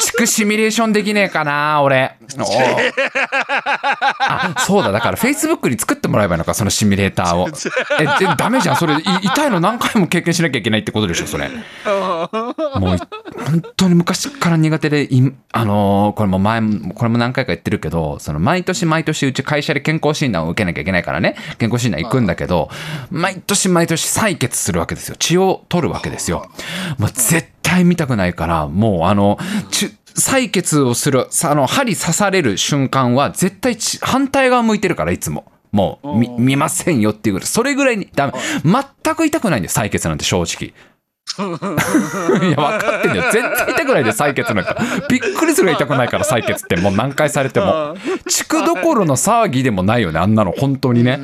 チクシミュレーションできねえかな、俺。あ、そうだ、だから Facebook に作ってもらえばいいのか、そのシミュレーターを。え、でダメじゃん。それ、痛いの何回も経験しなきゃいけないってことでしょ、それ。もう、本当に昔から苦手で、いあのーこれも前も、これも何回か言ってるけど、その毎年毎年うち会社で健康診断を受けなきゃいけないからね、健康診断行くんだけど、毎年毎年採血するわけですよ。血を取るわけですよ。もう絶対見たくないから、もうあの、ち採血をする、さあの、針刺される瞬間は絶対ち反対側向いてるから、いつも。もう、み見ませんよっていうぐらい。それぐらいに、ダメ。全く痛くないんだよ、採血なんて正直。いや、分かってんだよ。全然痛くないで、採血なんか。びっくりするぐらい痛くないから、採血って。もう何回されても。地区どころの騒ぎでもないよね、あんなの、本当にね。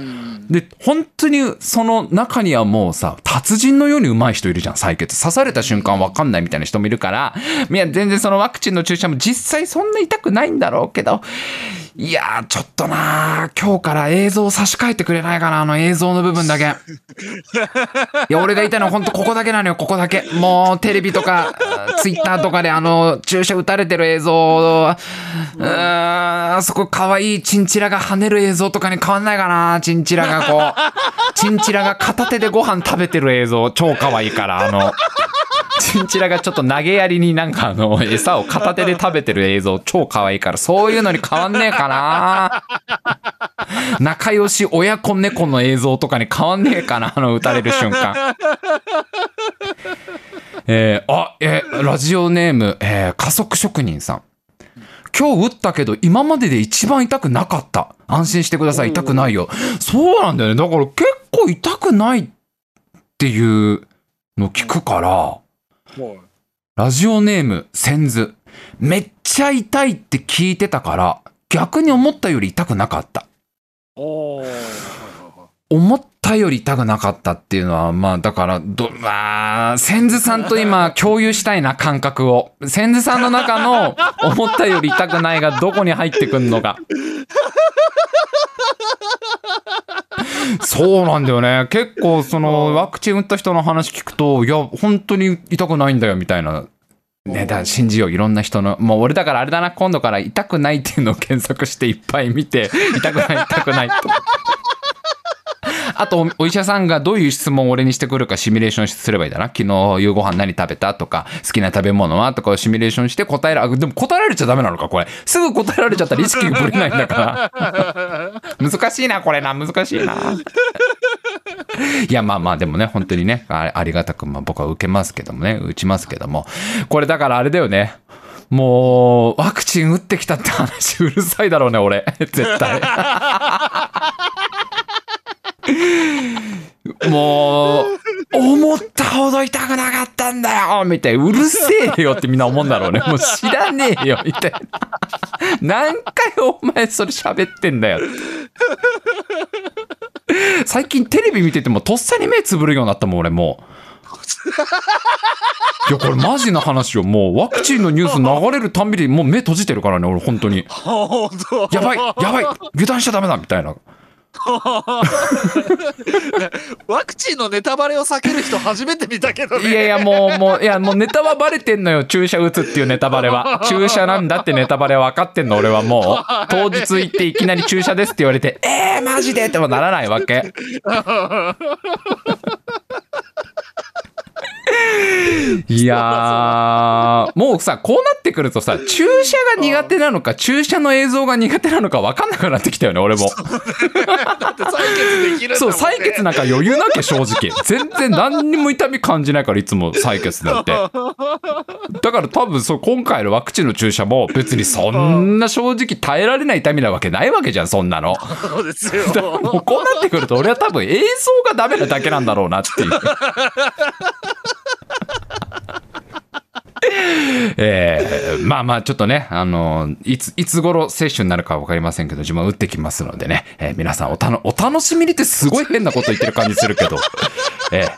で、本当に、その中にはもうさ、達人のように上手い人いるじゃん、採血。刺された瞬間分かんないみたいな人もいるから、いや、全然そのワクチンの注射も実際そんな痛くないんだろうけど、いやー、ちょっとなー、今日から映像を差し替えてくれないかな、あの映像の部分だけ。いや、俺が言いたいのは本当ここだけなのよ、ここだけ。もう、テレビとか、ツイッターとかであの、注射打たれてる映像、うーん、あそこ可愛いチンチラが跳ねる映像とかに変わんないかな、チンチラがこう。チンチラが片手でご飯食べてる映像、超可愛いから、あの、チンチラがちょっと投げやりになんかあの、餌を片手で食べてる映像、超可愛いから、そういうのに変わんねえかな。仲良し親子猫の映像とかに変わんねえかな、あの、撃たれる瞬間。えーあ、えーラジオネーム、えー加速職人さん。今日打ったけど、今までで一番痛くなかった。安心してください、痛くないよ。そうなんだよね。だから結構痛くないっていうの聞くから、もラジオネーム、センズ。めっちゃ痛いって聞いてたから、逆に思ったより痛くなかった。思ったより痛くなかったっていうのは、まあ、だから、ど、まあ、千頭さんと今、共有したいな、感覚を。千頭さんの中の、思ったより痛くないが、どこに入ってくんのか。そうなんだよね。結構、その、ワクチン打った人の話聞くと、いや、本当に痛くないんだよ、みたいな。ね、だ信じよう、いろんな人の。もう俺だからあれだな、今度から痛くないっていうのを検索していっぱい見て、痛くない、痛くないと。あと、お医者さんがどういう質問を俺にしてくるかシミュレーションすればいいだな。昨日夕ご飯何食べたとか、好きな食べ物はとかをシミュレーションして答えら、あでも答えられちゃダメなのか、これ。すぐ答えられちゃったら意識がぶれないんだから。難しいな、これな、難しいな。いや、まあまあ、でもね、本当にね、ありがたく、まあ僕は受けますけどもね、打ちますけども。これだからあれだよね。もう、ワクチン打ってきたって話うるさいだろうね、俺。絶対。もう、思ったほど痛くなかったんだよみたいな。うるせえよってみんな思うんだろうね。もう知らねえよみたいな。何回お前それ喋ってんだよって。最近テレビ見ててもとっさに目つぶるようになったもん、俺もう。いや、これマジな話よ。もうワクチンのニュース流れるたんびにもう目閉じてるからね、俺本当に。やばいやばい油断しちゃダメだみたいな。ワクチンのネタバレを避ける人初めて見たけどね。いやいやもうもういやもうネタはバレてんのよ。注射打つっていうネタバレは注射なんだってネタバレ分かってんの俺はもう。当日行っていきなり注射ですって言われてえー、マジでってもならないわけ いやーもうさこうなってくるとさ注射が苦手なのか注射の映像が苦手なのか分かんなくなってきたよね俺もだって採血できるんだそうもんね。採血なんか余裕なきゃ正直全然何にも痛み感じないからいつも採血だってだから多分そう今回のワクチンの注射も別にそんな正直耐えられない痛みなわけないわけじゃんそんなのそうですよ。もうこうなってくると俺は多分映像がダメなだけなんだろうなっていう。えーまあまあちょっとね、あのいついつ頃接種になるか分かりませんけど自分打ってきますのでね、えー皆さんおたのお楽しみにってすごい変なこと言ってる感じするけど、えー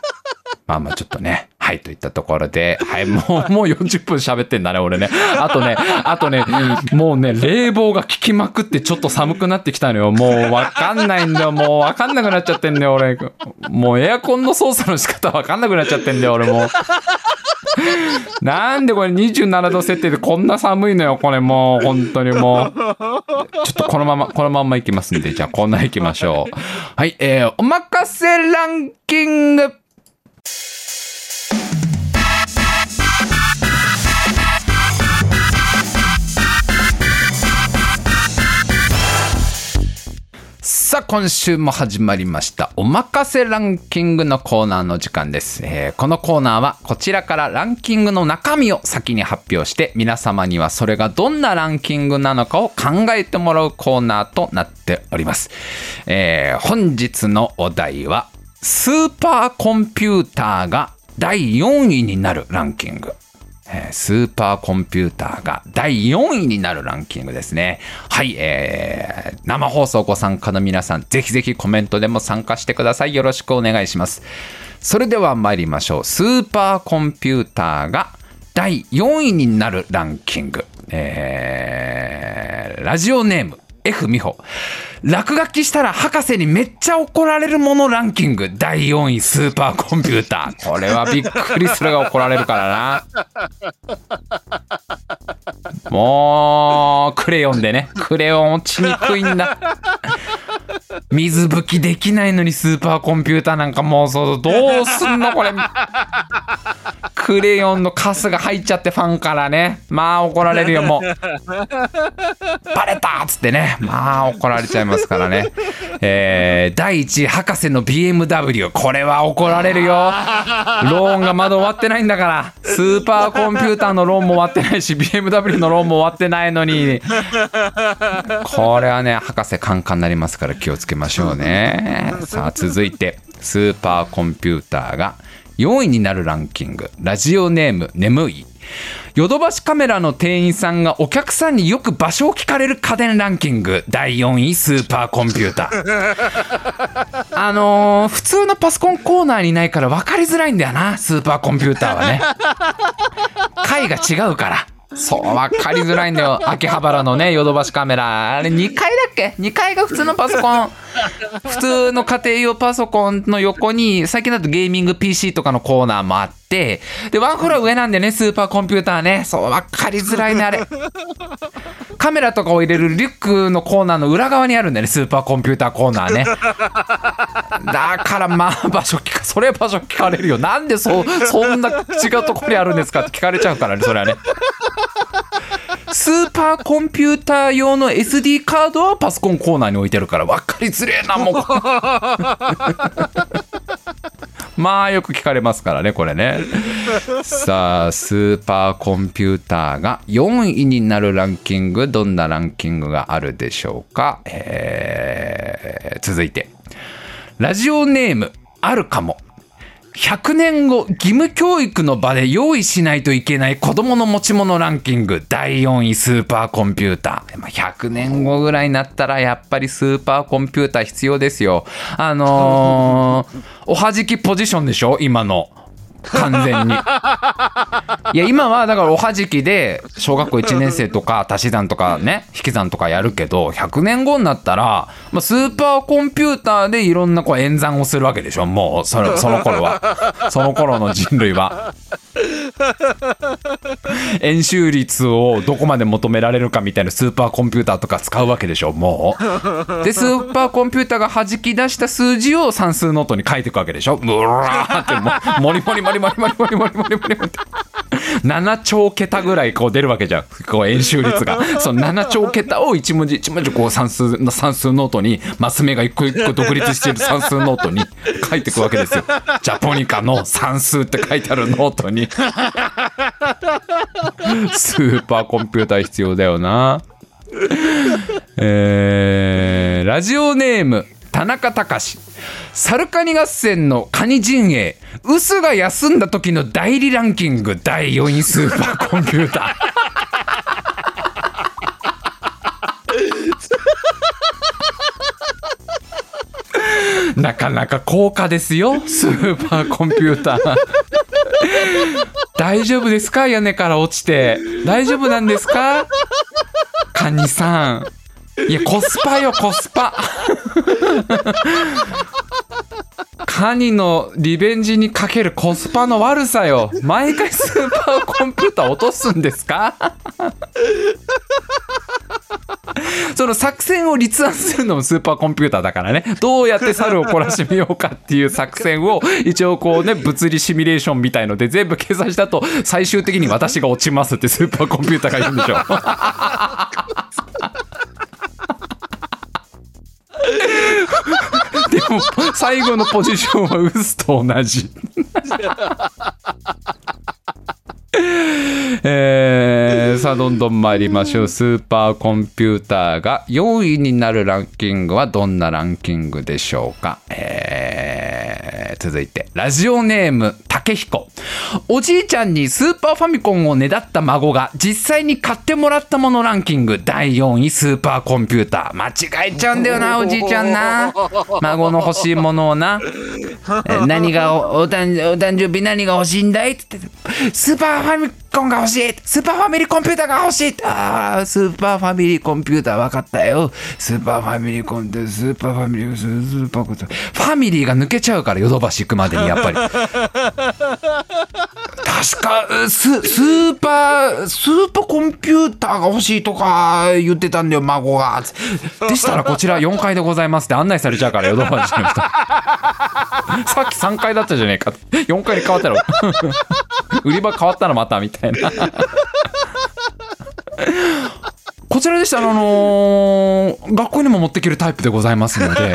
まあまあちょっとね、はいといったところで、はい、もう、もう40分喋ってんだね、俺ね。あとね、あとね、もうね、冷房が効きまくってちょっと寒くなってきたのよ。もうわかんないんだよ。もうわかんなくなっちゃってんだよ、俺。もうエアコンの操作の仕方わかんなくなっちゃってんだよ、俺もう。なんでこれ27度設定でこんな寒いのよ、これもう、本当にもう。ちょっとこのまま、このままいきますんで、じゃあこんなんいきましょう。はい、えー、おまかせランキング今週も始まりました。おまかせランキングのコーナーの時間です、えーこのコーナーはこちらからランキングの中身を先に発表して皆様にはそれがどんなランキングなのかを考えてもらうコーナーとなっております、えー本日のお題はスーパーコンピューターが第4位になるランキング。スーパーコンピューターが第4位になるランキングですね。はい、えー生放送ご参加の皆さん、ぜひぜひコメントでも参加してください。よろしくお願いします。それでは参りましょう。スーパーコンピューターが第4位になるランキング。えーラジオネーム F 美穂。落書きしたら博士にめっちゃ怒られるものランキング第4位スーパーコンピューター。これはびっくりするが怒られるからな。もう、クレヨンでね。クレヨン落ちにくいんだ。水拭きできないのにスーパーコンピューターなんかもうそうどうすんのこれ。クレヨンのカスが入っちゃってファンからね。まあ怒られるよもう。バレたっつってね。まあ怒られちゃいますますからね。えー第1位博士の BMW。これは怒られるよ。ローンがまだ終わってないんだから。スーパーコンピューターのローンも終わってないし、BMW のローンも終わってないのに。これはね、博士カンカンになりますから気をつけましょうね。さあ続いて、スーパーコンピューターが4位になるランキング。ラジオネーム眠い。ヨドバシカメラの店員さんがお客さんによく場所を聞かれる家電ランキング。第4位スーパーコンピューター。あのー普通のパソコンコーナーにないから分かりづらいんだよなスーパーコンピューターはね。回が違うから。そう分かりづらいんだよ。秋葉原のねヨドバシカメラ。あれ2階だっけ？2階が普通のパソコン 普通の家庭用パソコンの横に最近だとゲーミング PC とかのコーナーもあってでワンフロア上なんでねスーパーコンピューターね。そう分かりづらいねあれ。カメラとかを入れるリュックのコーナーの裏側にあるんだよねスーパーコンピューターコーナーね。だからまあ場所聞かそれは場所聞かれるよなんでそそんな違うところにあるんですかって聞かれちゃうからねそれはねスーパーコンピューター用の SD カードはパソコンコーナーに置いてるから分かりづれえなもう。まあよく聞かれますからねこれね。さあスーパーコンピューターが4位になるランキングどんなランキングがあるでしょうか、えー続いて。ラジオネームあるかも。100年後義務教育の場で用意しないといけない子供の持ち物ランキング。第4位スーパーコンピューター。100年後ぐらいになったらやっぱりスーパーコンピューター必要ですよ。あのーおはじきポジションでしょ？今の。完全に。いや今はだからおはじきで小学校1年生とか足し算とかね引き算とかやるけど100年後になったら、まあ、スーパーコンピューターでいろんなこう演算をするわけでしょもうそのその頃はその頃の人類は。円周率をどこまで求められるかみたいなスーパーコンピューターとか使うわけでしょもう。でスーパーコンピューターが弾き出した数字を算数ノートに書いていくわけでしょブラーってもモリモリリモリモリモリモリモリモリモリ7兆桁ぐらいこう出るわけじゃんこう円周率がその7兆桁を一文字一文字こう算数の算数ノートにマス目が一個一個独立している算数ノートに書いていくわけですよジャポニカの算数って書いてあるノートにスーパーコンピューター必要だよなえーラジオネーム田中隆。サルカニ合戦のカニ陣営。ウスが休んだ時の代理ランキング。第4位スーパーコンピューター。なかなか高価ですよスーパーコンピューター。大丈夫ですか屋根から落ちて。大丈夫なんですかカニさん。いやコスパよコスパカニのリベンジにかけるコスパの悪さよ。毎回スーパーコンピューター落とすんですか？その作戦を立案するのもスーパーコンピューターだからね。どうやって猿を懲らしめようかっていう作戦を一応こうね物理シミュレーションみたいので全部計算したと最終的に私が落ちますってスーパーコンピューターが言うんでしょ。でも最後のポジションはウスと同じ。えー、さあどんどん参りましょう。スーパーコンピューターが4位になるランキングはどんなランキングでしょうか、えー、続いてラジオネーム竹彦おじいちゃんにスーパーファミコンをねだった孫が実際に買ってもらったものランキング第4位スーパーコンピューター。間違えちゃうんだよな おじいちゃんな。孫の欲しいものをな。え何がおお誕生日何が欲しいんだいって言って。スーパーファ time コンが欲しい。スーパーファミリーコンピューターが欲しい。ああスーパーファミリーコンピューター分かったよ。スーパーファミリーコンピュータースーパーファミリースーパーコンピューターファミリーが抜けちゃうからヨドバシ行くまでにやっぱり。確かススーパースーパーコンピューターが欲しいとか言ってたんだよ孫が。でしたらこちら4階でございますって案内されちゃうからヨドバシの人。さっき3階だったじゃねえか。4階に変わったろ。売り場変わったのまたみたいなこちらでしたらあのー学校にも持ってけるタイプでございますので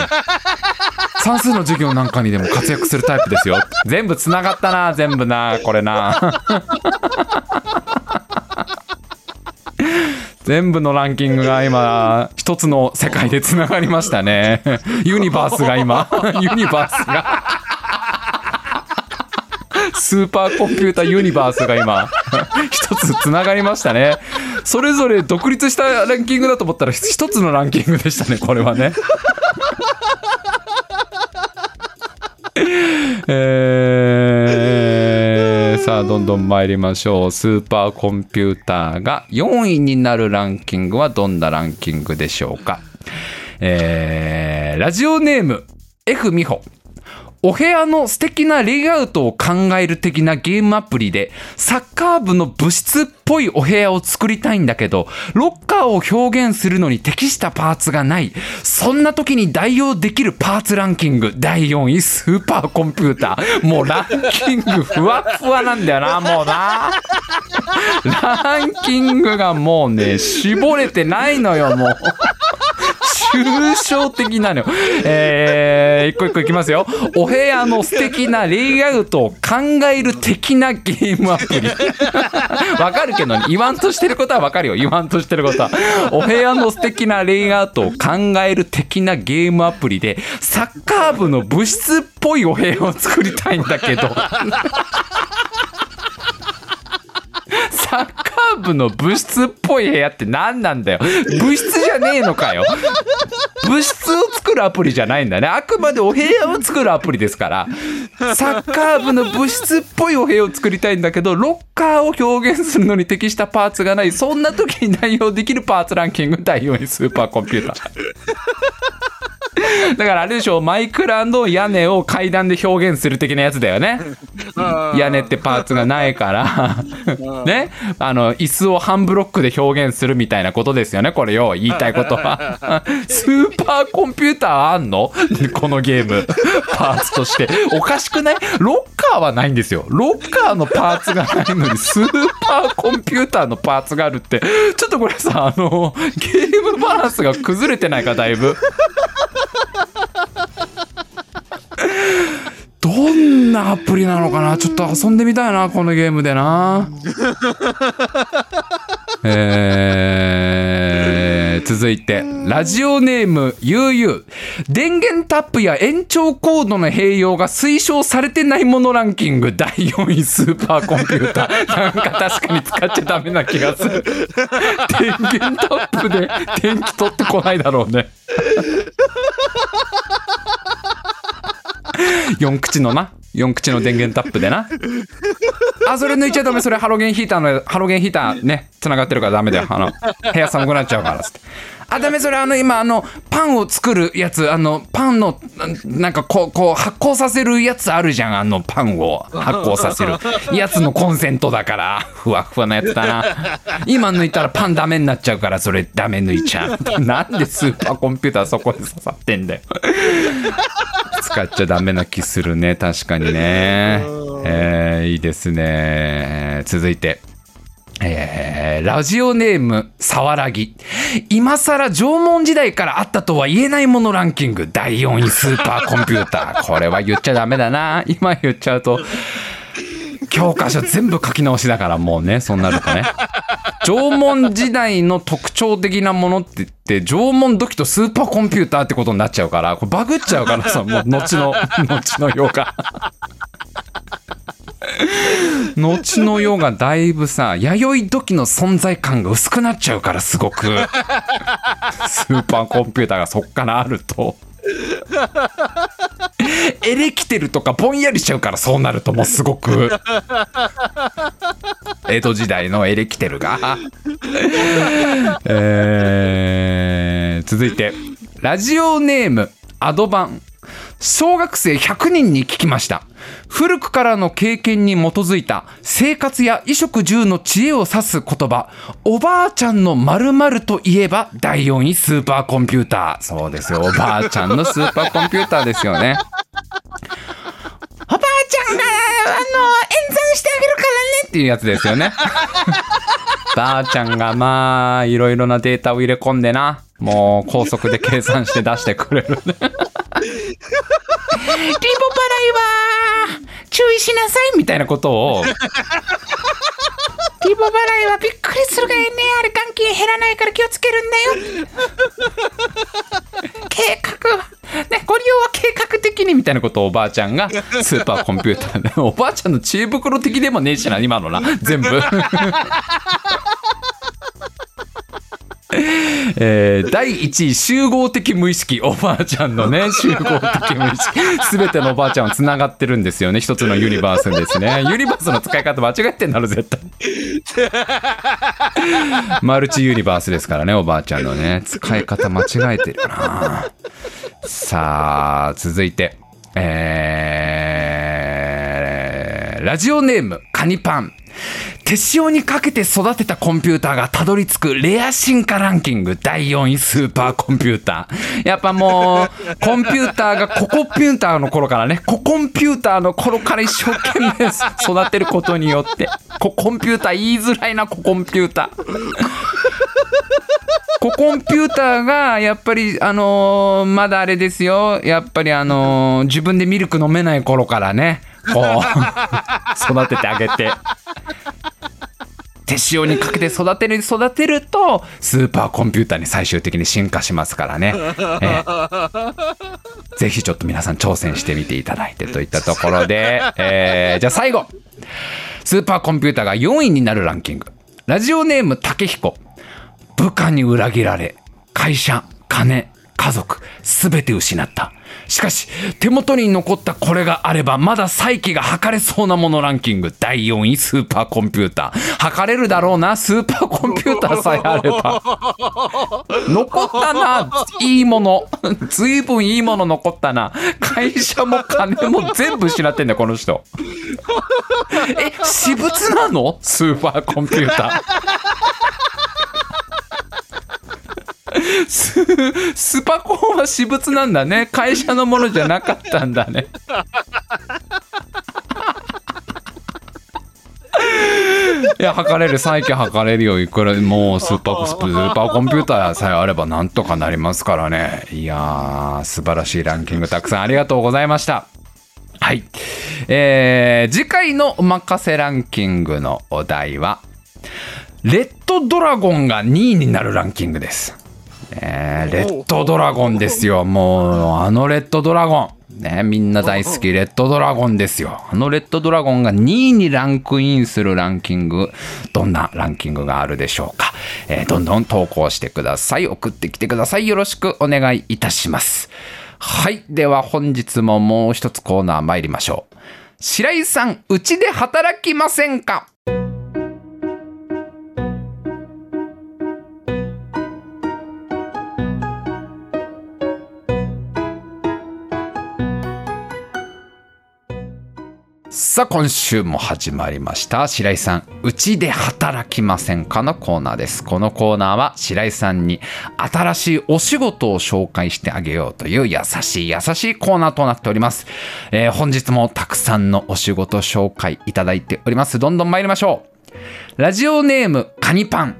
算数の授業なんかにでも活躍するタイプですよ。全部つながったな全部なこれな。全部のランキングが今一つの世界でつながりましたね。ユニバースが今。ユニバースが。スーパーコンピュータユニバースが今 一つつながりましたね。それぞれ独立したランキングだと思ったら一つのランキングでしたねこれはね。えーさあどんどん参りましょう。スーパーコンピューターが4位になるランキングはどんなランキングでしょうか。えーラジオネーム F 美穂。お部屋の素敵なレイアウトを考える的なゲームアプリでサッカー部の部室っぽいお部屋を作りたいんだけどロッカーを表現するのに適したパーツがない。そんな時に代用できるパーツランキング。第4位スーパーコンピューター。もうランキングふわっふわなんだよなもうな。ランキングがもうね絞れてないのよもう。抽象的なのよ。えー、一個一個いきますよ。お部屋の素敵なレイアウトを考える的なゲームアプリ。わかるけど、ね言わんとしてることはわかるよ。言わんとしてることは。お部屋の素敵なレイアウトを考える的なゲームアプリで、サッカー部の部室っぽいお部屋を作りたいんだけど。サッカー部の部室っぽい部屋って何なんだよ部室じゃねえのかよ物質を作るアプリじゃないんだね。あくまでお部屋を作るアプリですから。サッカー部の物質っぽいお部屋を作りたいんだけど、ロッカーを表現するのに適したパーツがない。そんな時に代用できるパーツランキング第4位スーパーコンピューター。だからあれでしょマイクラの屋根を階段で表現する的なやつだよね 屋根ってパーツがないから。ね。あの椅子を半ブロックで表現するみたいなことですよねこれよ。言いたいことは。スーパーコンピューターあんの？このゲーム。パーツとして。おかしくない？ロッカーはないんですよ。ロッカーのパーツがないのにスーパーコンピューターのパーツがあるって。ちょっとこれさあのゲームバランスが崩れてないかだいぶどんなアプリなのかな？ちょっと遊んでみたいな、このゲームでな。えー、続いて、ラジオネーム、ゆうゆう。電源タップや延長コードの併用が推奨されてないものランキング第4位スーパーコンピューター。なんか確かに使っちゃダメな気がする。電源タップで電気取ってこないだろうね。4口のな。4口の電源タップでな。あそれ抜いちゃダメ。それハロゲンヒーターのハロゲンヒーターね繋がってるからダメだよ。あの部屋寒くなっちゃうからつって。あダメ。それあの今あのパンを作るやつ。あのパンのなんかこうこう発酵させるやつあるじゃん。あのパンを。発酵させる。やつのコンセントだから。ふわふわなやつだな。今抜いたらパンダメになっちゃうからそれダメ抜いちゃう。なんでスーパーコンピューターそこで刺さってんだよ。使っちゃダメな気するね確かにねえー、いいですね続いてえー、ラジオネーム、さわらぎ。今更縄文時代からあったとは言えないものランキング第4位スーパーコンピューター。これは言っちゃダメだな。今言っちゃうと、教科書全部書き直しだからもうね、そうなるとね。縄文時代の特徴的なものって言って、縄文土器とスーパーコンピューターってことになっちゃうから、これバグっちゃうからさ、もう後の、後の世が。後の世がだいぶさ弥生土器の存在感が薄くなっちゃうからすごくスーパーコンピューターがそっからあると エレキテルとかぼんやりしちゃうからそうなるともうすごく。江戸時代のエレキテルが。えー、続いてラジオネームアドバン小学生100人に聞きました。古くからの経験に基づいた生活や衣食住の知恵を指す言葉、おばあちゃんの〇〇といえば第4位スーパーコンピューター。そうですよ、おばあちゃんのスーパーコンピューターですよね。おばあちゃんが、あの、演算してあげるからねっていうやつですよね。ばあちゃんがまあ、いろいろなデータを入れ込んでな、もう高速で計算して出してくれるね。リボ払いは注意しなさいみたいなことを。リボ払いはびっくりするがいねあれ元金減らないから気をつけるんだよ。計画は。ねご利用は計画的にみたいなことをおばあちゃんがスーパーコンピューターで。おばあちゃんの知恵袋的でもねえしな今のな。全部。えー、第1位集合的無意識。おばあちゃんのね 集合的無意識。全てのおばあちゃんはつながってるんですよね。一つのユニバースですね。ユニバースの使い方間違えてんだろ絶対。マルチユニバースですからねおばあちゃんのね。使い方間違えてるな。さあ続いて。えー、ラジオネームカニパン手塩にかけて育てたコンピューターがたどり着くレア進化ランキング。第4位スーパーコンピューター。やっぱもう、コンピューターがココピューターの頃からね、ココンピューターの頃から一生懸命育てることによって、ココンピューター言いづらいな、ココンピューター。ココンピューターがやっぱりあのーまだあれですよ。やっぱりあのー自分でミルク飲めない頃からね。こう 育ててあげて。手塩にかけて育てる育てるとスーパーコンピューターに最終的に進化しますからね、ええ。ぜひちょっと皆さん挑戦してみていただいてといったところで、えーじゃあ最後。スーパーコンピューターが4位になるランキング。ラジオネーム竹彦部下に裏切られ会社金家族すべて失った。しかし手元に残ったこれがあればまだ再起が測れそうなものランキング。第4位スーパーコンピューター。測れるだろうなスーパーコンピューターさえあれば。残ったないいもの。ずいぶんいいもの残ったな。会社も金も全部失ってんだよこの人。え私物なの？スーパーコンピューター ススパコンは私物なんだね。会社のものじゃなかったんだね。いや測れる再起測れるよ。いくらもうスーパースーパーコンピューターさえあればなんとかなりますからね。いやー素晴らしいランキングたくさんありがとうございました。はい。えー、次回のおまかせランキングのお題はレッドドラゴンが2位になるランキングです。ねレッドドラゴンですよ。もうあのレッドドラゴン。ねみんな大好きレッドドラゴンですよ。あのレッドドラゴンが2位にランクインするランキング。どんなランキングがあるでしょうか、えーどんどん投稿してください。送ってきてください。よろしくお願いいたします。はい。では本日ももう一つコーナー参りましょう。白井さんうちで働きませんか？さあ今週も始まりました。白井さんうちで働きませんかのコーナーです。このコーナーは白井さんに新しいお仕事を紹介してあげようという優しい優しいコーナーとなっております、えー本日もたくさんのお仕事紹介いただいております。どんどん参りましょう。ラジオネームカニパン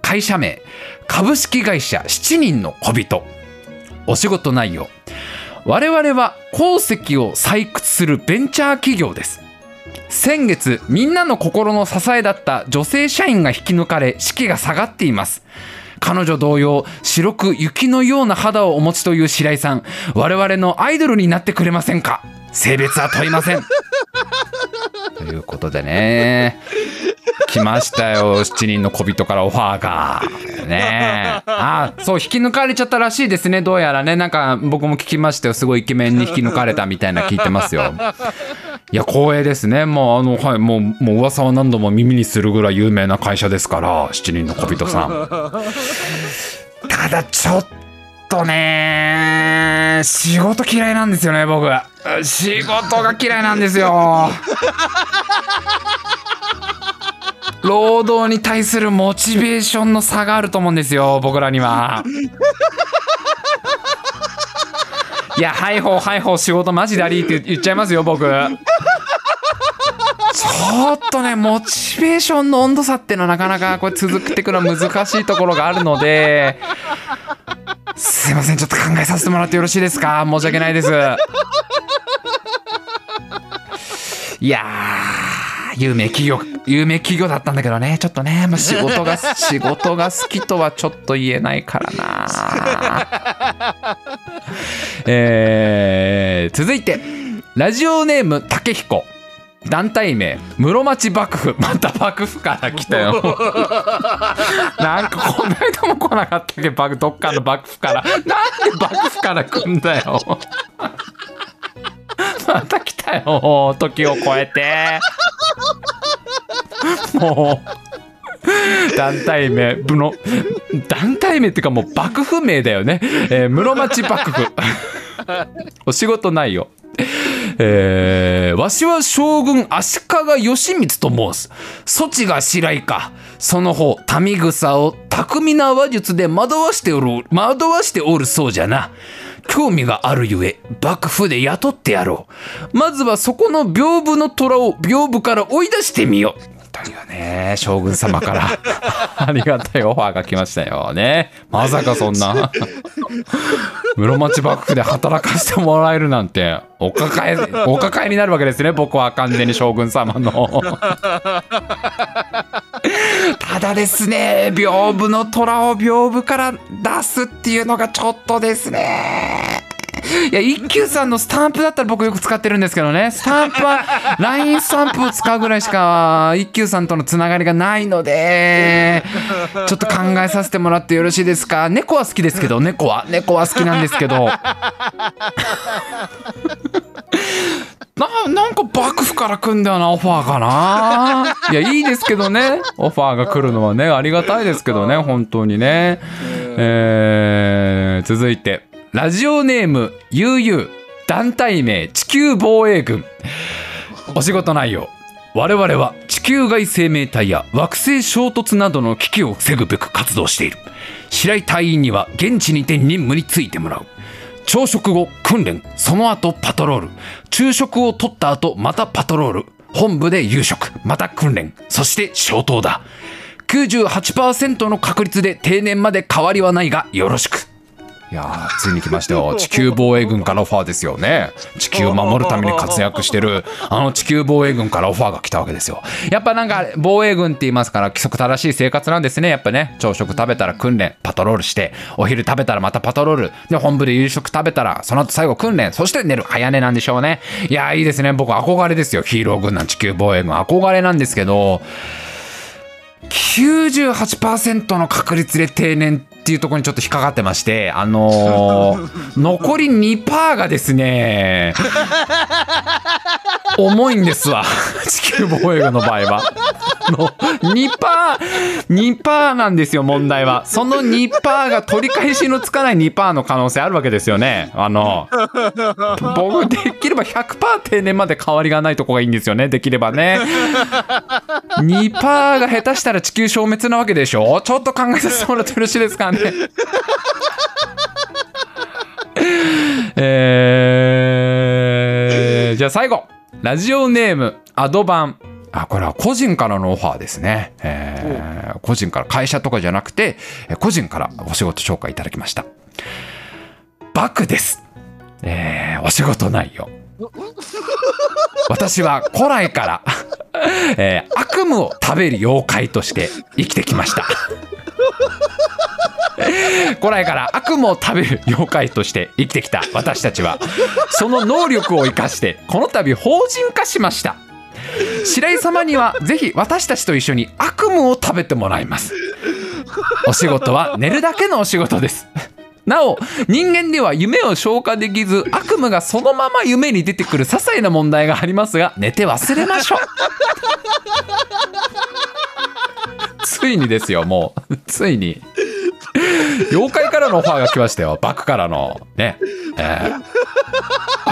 会社名株式会社7人の小人。お仕事内容。我々は鉱石を採掘するベンチャー企業です。先月みんなの心の支えだった女性社員が引き抜かれ士気が下がっています。彼女同様白く雪のような肌をお持ちという白井さん。我々のアイドルになってくれませんか？性別は問いません。ということでね。来ましたよ。7人の小人からオファーが。ね。あそう引き抜かれちゃったらしいですね。どうやらね。なんか僕も聞きましたよ。すごいイケメンに引き抜かれたみたいな聞いてますよ。いや光栄ですね。もうあのはいもうもう噂は何度も耳にするぐらい有名な会社ですから7人の小人さん。ただちょっとね仕事嫌いなんですよね僕。仕事が嫌いなんですよ。労働に対するモチベーションの差があると思うんですよ僕らには。いやはいほうはいほう仕事マジだりって言っちゃいますよ僕。ちょっとねモチベーションの温度差っていうのはなかなかこれ続くってくのは難しいところがあるので。すいませんちょっと考えさせてもらってよろしいですか？申し訳ないです。いやー有名企業有名企業だったんだけどね。ちょっとね、まあ、仕事が 仕事が好きとはちょっと言えないからな。えー続いてラジオネーム竹彦団体名室町幕府。また幕府から来たよ。なんかこの間も来なかったっけ？幕どっかの幕府から。なんで幕府から来んだよまた来たよ時を超えてもう団体名部の団体名っていうかもう幕府名だよね、えー室町幕府お仕事ないよえーわしは将軍足利義満と申す。そちが白井か。その方、民草を巧みな話術で惑わしておる、惑わしておるそうじゃな。興味があるゆえ、幕府で雇ってやろう。まずはそこの屏風の虎を屏風から追い出してみよう。というね、将軍様から ありがたいオファーが来ましたよね。まさかそんな。室町幕府で働かせてもらえるなんてお抱えお抱えになるわけですね僕は完全に将軍様のただですね屏風の虎を屏風から出すっていうのがちょっとですね。いや一休さんのスタンプだったら僕よく使ってるんですけどね。スタンプは LINE スタンプを使うぐらいしか一休さんとのつながりがないのでちょっと考えさせてもらってよろしいですか。猫は好きですけど猫は。猫は好きなんですけど。ななんか幕府から来んだよなオファーかな。いやいいですけどね。オファーが来るのはねありがたいですけどね本当にね。えー、続いて。ラジオネームゆうゆう団体名地球防衛軍。お仕事内容。我々は地球外生命体や惑星衝突などの危機を防ぐべく活動している。白井隊員には現地にて任務に就いてもらう朝食後訓練。その後パトロール。昼食を取った後またパトロール。本部で夕食。また訓練。そして消灯だ。98%の確率で定年まで変わりはないがよろしく。いやーついに来ましたよ。地球防衛軍からオファーですよね。地球を守るために活躍してるあの地球防衛軍からオファーが来たわけですよ。やっぱなんか防衛軍って言いますから規則正しい生活なんですね。やっぱね朝食食べたら訓練パトロールしてお昼食べたらまたパトロール。で本部で夕食食べたらその後最後訓練。そして寝る。早寝なんでしょうね。いやーいいですね。僕憧れですよ。ヒーロー軍団地球防衛軍。憧れなんですけど98%の確率で定年っていうところにちょっと引っかかってましてあのー 残り2%がですね 重いんですわ。地球防衛軍の場合は。の 2%2% なんですよ問題は。その2%が取り返しのつかない2%の可能性あるわけですよね。あの僕できれば100%定年まで変わりがないとこがいいんですよね。できればね。2%が下手したら地球消滅なわけでしょ。ちょっと考えさせてもらってよろしいですかね。えー、じゃあ最後。ラジオネームアドバン。あこれは個人からのオファーですね、えー個人から会社とかじゃなくてえー個人からお仕事紹介いただきました。バクです、えーお仕事内容。私は古来から、えー悪夢を食べる妖怪として生きてきました古来から悪夢を食べる妖怪として生きてきた私たちはその能力を生かしてこの度法人化しました。白井様にはぜひ私たちと一緒に悪夢を食べてもらいます。お仕事は寝るだけのお仕事です。なお人間では夢を消化できず悪夢がそのまま夢に出てくる些細な問題がありますが寝て忘れましょう。ついにですよもう。ついに。妖怪からのオファーが来ましたよ。バクからの。ね。えー。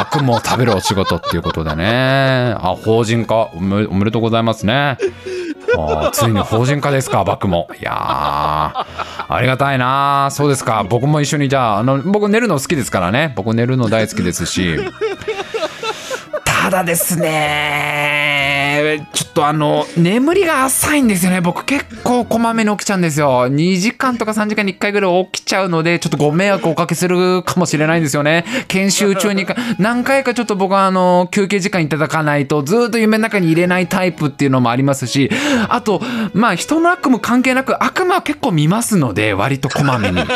悪夢を食べるお仕事っていうことでね。あ法人化。おめでとうございますね。ついに法人化ですかバクも。いやありがたいなそうですか。僕も一緒にじゃああの僕寝るの好きですからね。僕寝るの大好きですし。ただですねちょっとあの眠りが浅いんですよね。僕結構こまめに起きちゃうんですよ。2時間とか3時間に1回ぐらい起きちゃうのでちょっとご迷惑をおかけするかもしれないんですよね。研修中にか 何回かちょっと僕はあの休憩時間いただかないとずっと夢の中に入れないタイプっていうのもありますしあとまあ人の悪夢関係なく悪夢は結構見ますので割とこまめに。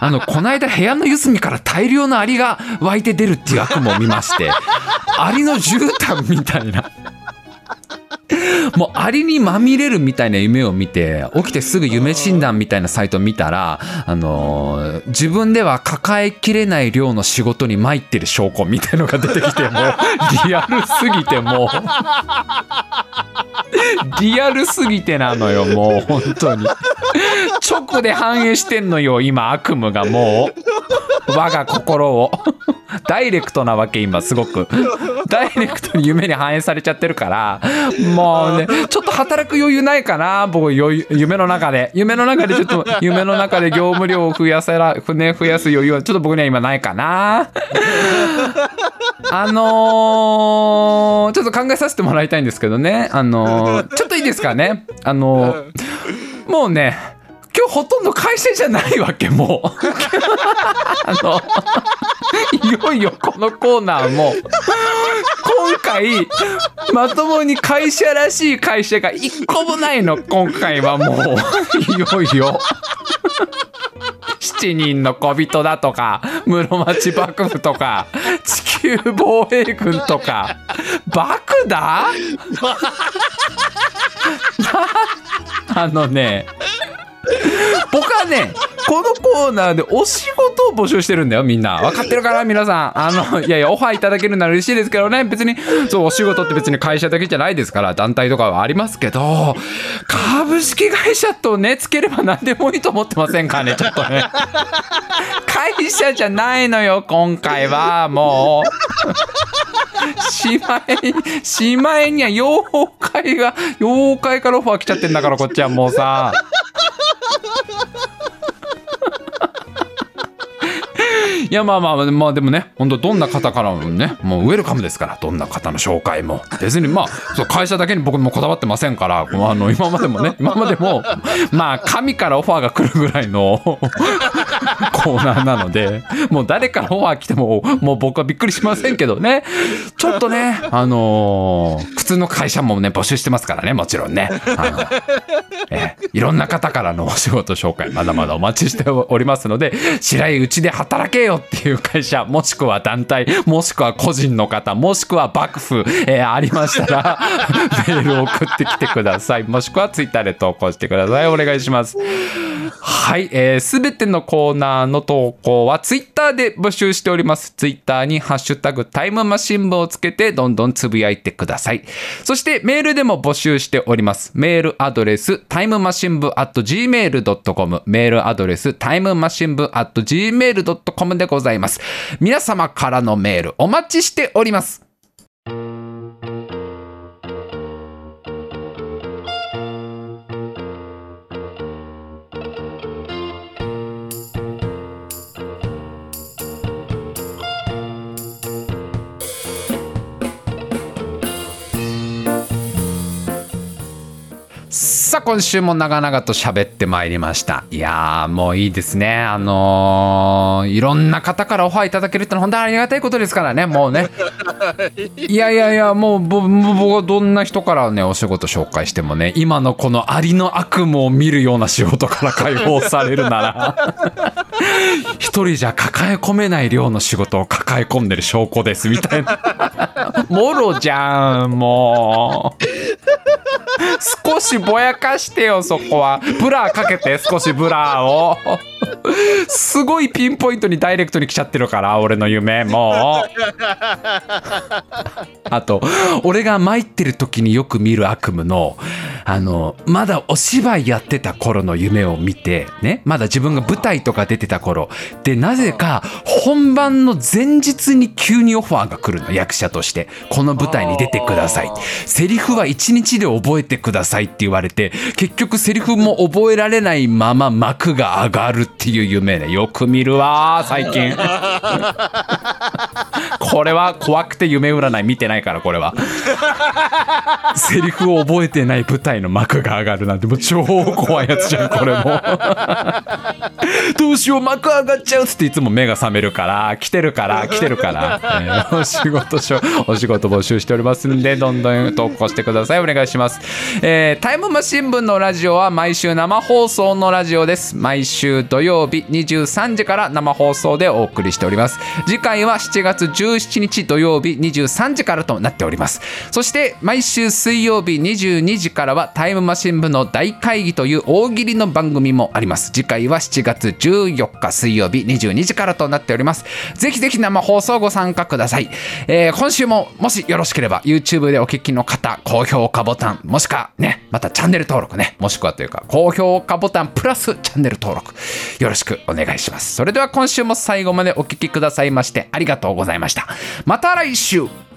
あの、この間部屋の四隅から大量のアリが湧いて出るっていう悪夢を見まして、アリの絨毯みたいな。な。もうアリにまみれるみたいな夢を見て起きてすぐ夢診断みたいなサイト見たら、あの自分では抱えきれない量の仕事に参ってる証拠みたいのが出てきてもうリアルすぎてもう。リアルすぎてなのよもう本当に。直で反映してんのよ今悪夢がもう。我が心を。ダイレクトなわけ今すごく。ダイレクトに夢に反映されちゃってるからもうねちょっと働く余裕ないかな僕余裕夢の中で。夢の中でちょっと 夢の中で業務量を増やせら、ね、増やす余裕はちょっと僕には今ないかな。あのーちょっと考えさせてもらいたいんですけどね。あのーちょっといいですかね。あのーもうね今日ほとんど会社じゃないわけもう。あのいよいよこのコーナーも。今回まともに会社らしい会社が一個もないの。今回はもういよいよ。7人の小人だとか室町幕府とか地球防衛軍とか。爆だ？あのね 僕はねこのコーナーでお仕事を募集してるんだよみんな。分かってるかな皆さん。あのいやいやオファーいただけるなら嬉しいですけどね。別にそうお仕事って別に会社だけじゃないですから団体とかはありますけど株式会社とねつければ何でもいいと思ってませんかねちょっとね。会社じゃないのよ今回はもう。しまいしまいには妖怪が妖怪からオファー来ちゃってんだからこっちはもうさ。いやまあまあまあでもね本当どんな方からもねもうウェルカムですからどんな方の紹介も。別にまあそう会社だけに僕もこだわってませんからあの今までもね今までもまあ神からオファーが来るぐらいの コーナーなのでもう誰からオファー来てももう僕はびっくりしませんけどね。ちょっとねあのー、普通の会社もね募集してますからねもちろんね、えいろんな方からのお仕事紹介まだまだお待ちしておりますので白いうちで働けよっていう会社もしくは団体もしくは個人の方もしくは幕府、えー、ありましたら メールを送ってきてください。もしくはツイッターで投稿してください。お願いします。はい、えー、全てのコーーナーの投稿はツイッターで募集しております。ツイッターにハッシュタグタイムマシン部をつけてどんどんつぶやいてください。そしてメールでも募集しております。メールアドレスタイムマシン部 at gmail.com メールアドレスタイムマシン部 at gmail.com でございます。皆様からのメールお待ちしております。さあ今週も長々と喋ってまいりました。いやーもういいですね。あのー、いろんな方からオファーいただけるってのは本当にありがたいことですからね。もうね。いやいやいやもう僕はどんな人からねお仕事紹介してもね今のこのありの悪夢を見るような仕事から解放されるなら 一人じゃ抱え込めない量の仕事を抱え込んでる証拠ですみたいな。もろじゃんもう 少しぼやかしてよそこは。ブラーかけて少しブラーを。すごいピンポイントにダイレクトに来ちゃってるから俺の夢もう。あと俺が参ってる時によく見る悪夢のあのまだお芝居やってた頃の夢を見てねまだ自分が舞台とか出てた頃。でなぜか本番の前日に急にオファーが来るの役者として。この舞台に出てください。セリフは1日で覚えてくださいって言われて結局セリフも覚えられないまま幕が上がるっていう夢ね。よく見るわ最近。これは怖くて夢占い見てないからこれは。セリフを覚えてない舞台の幕が上がるなんてもう超怖いやつじゃんこれも。どうしよう幕上がっちゃうっつっていつも目が覚めるから来てるから来てるから、えー、お仕事しょお仕事募集しておりますんでどんどん投稿してください。お願いします、えー、タイムマシン部のラジオは毎週生放送のラジオです。毎週土曜日23時から生放送でお送りしております。次回は7月17日土曜日23時からとなっております。そして毎週水曜日22時からはタイムマシン部の大会議という大喜利の番組もあります。次回は7月14日水曜日22時からとなっております。ぜひぜひ生放送ご参加ください、えー、今週ももしよろしければ YouTube でお聞きの方高評価ボタンもしくはねまたチャンネル登録ねもしくはというか高評価ボタンプラスチャンネル登録。よろしくお願いします。それでは今週も最後までお聴きくださいましてありがとうございました。また来週。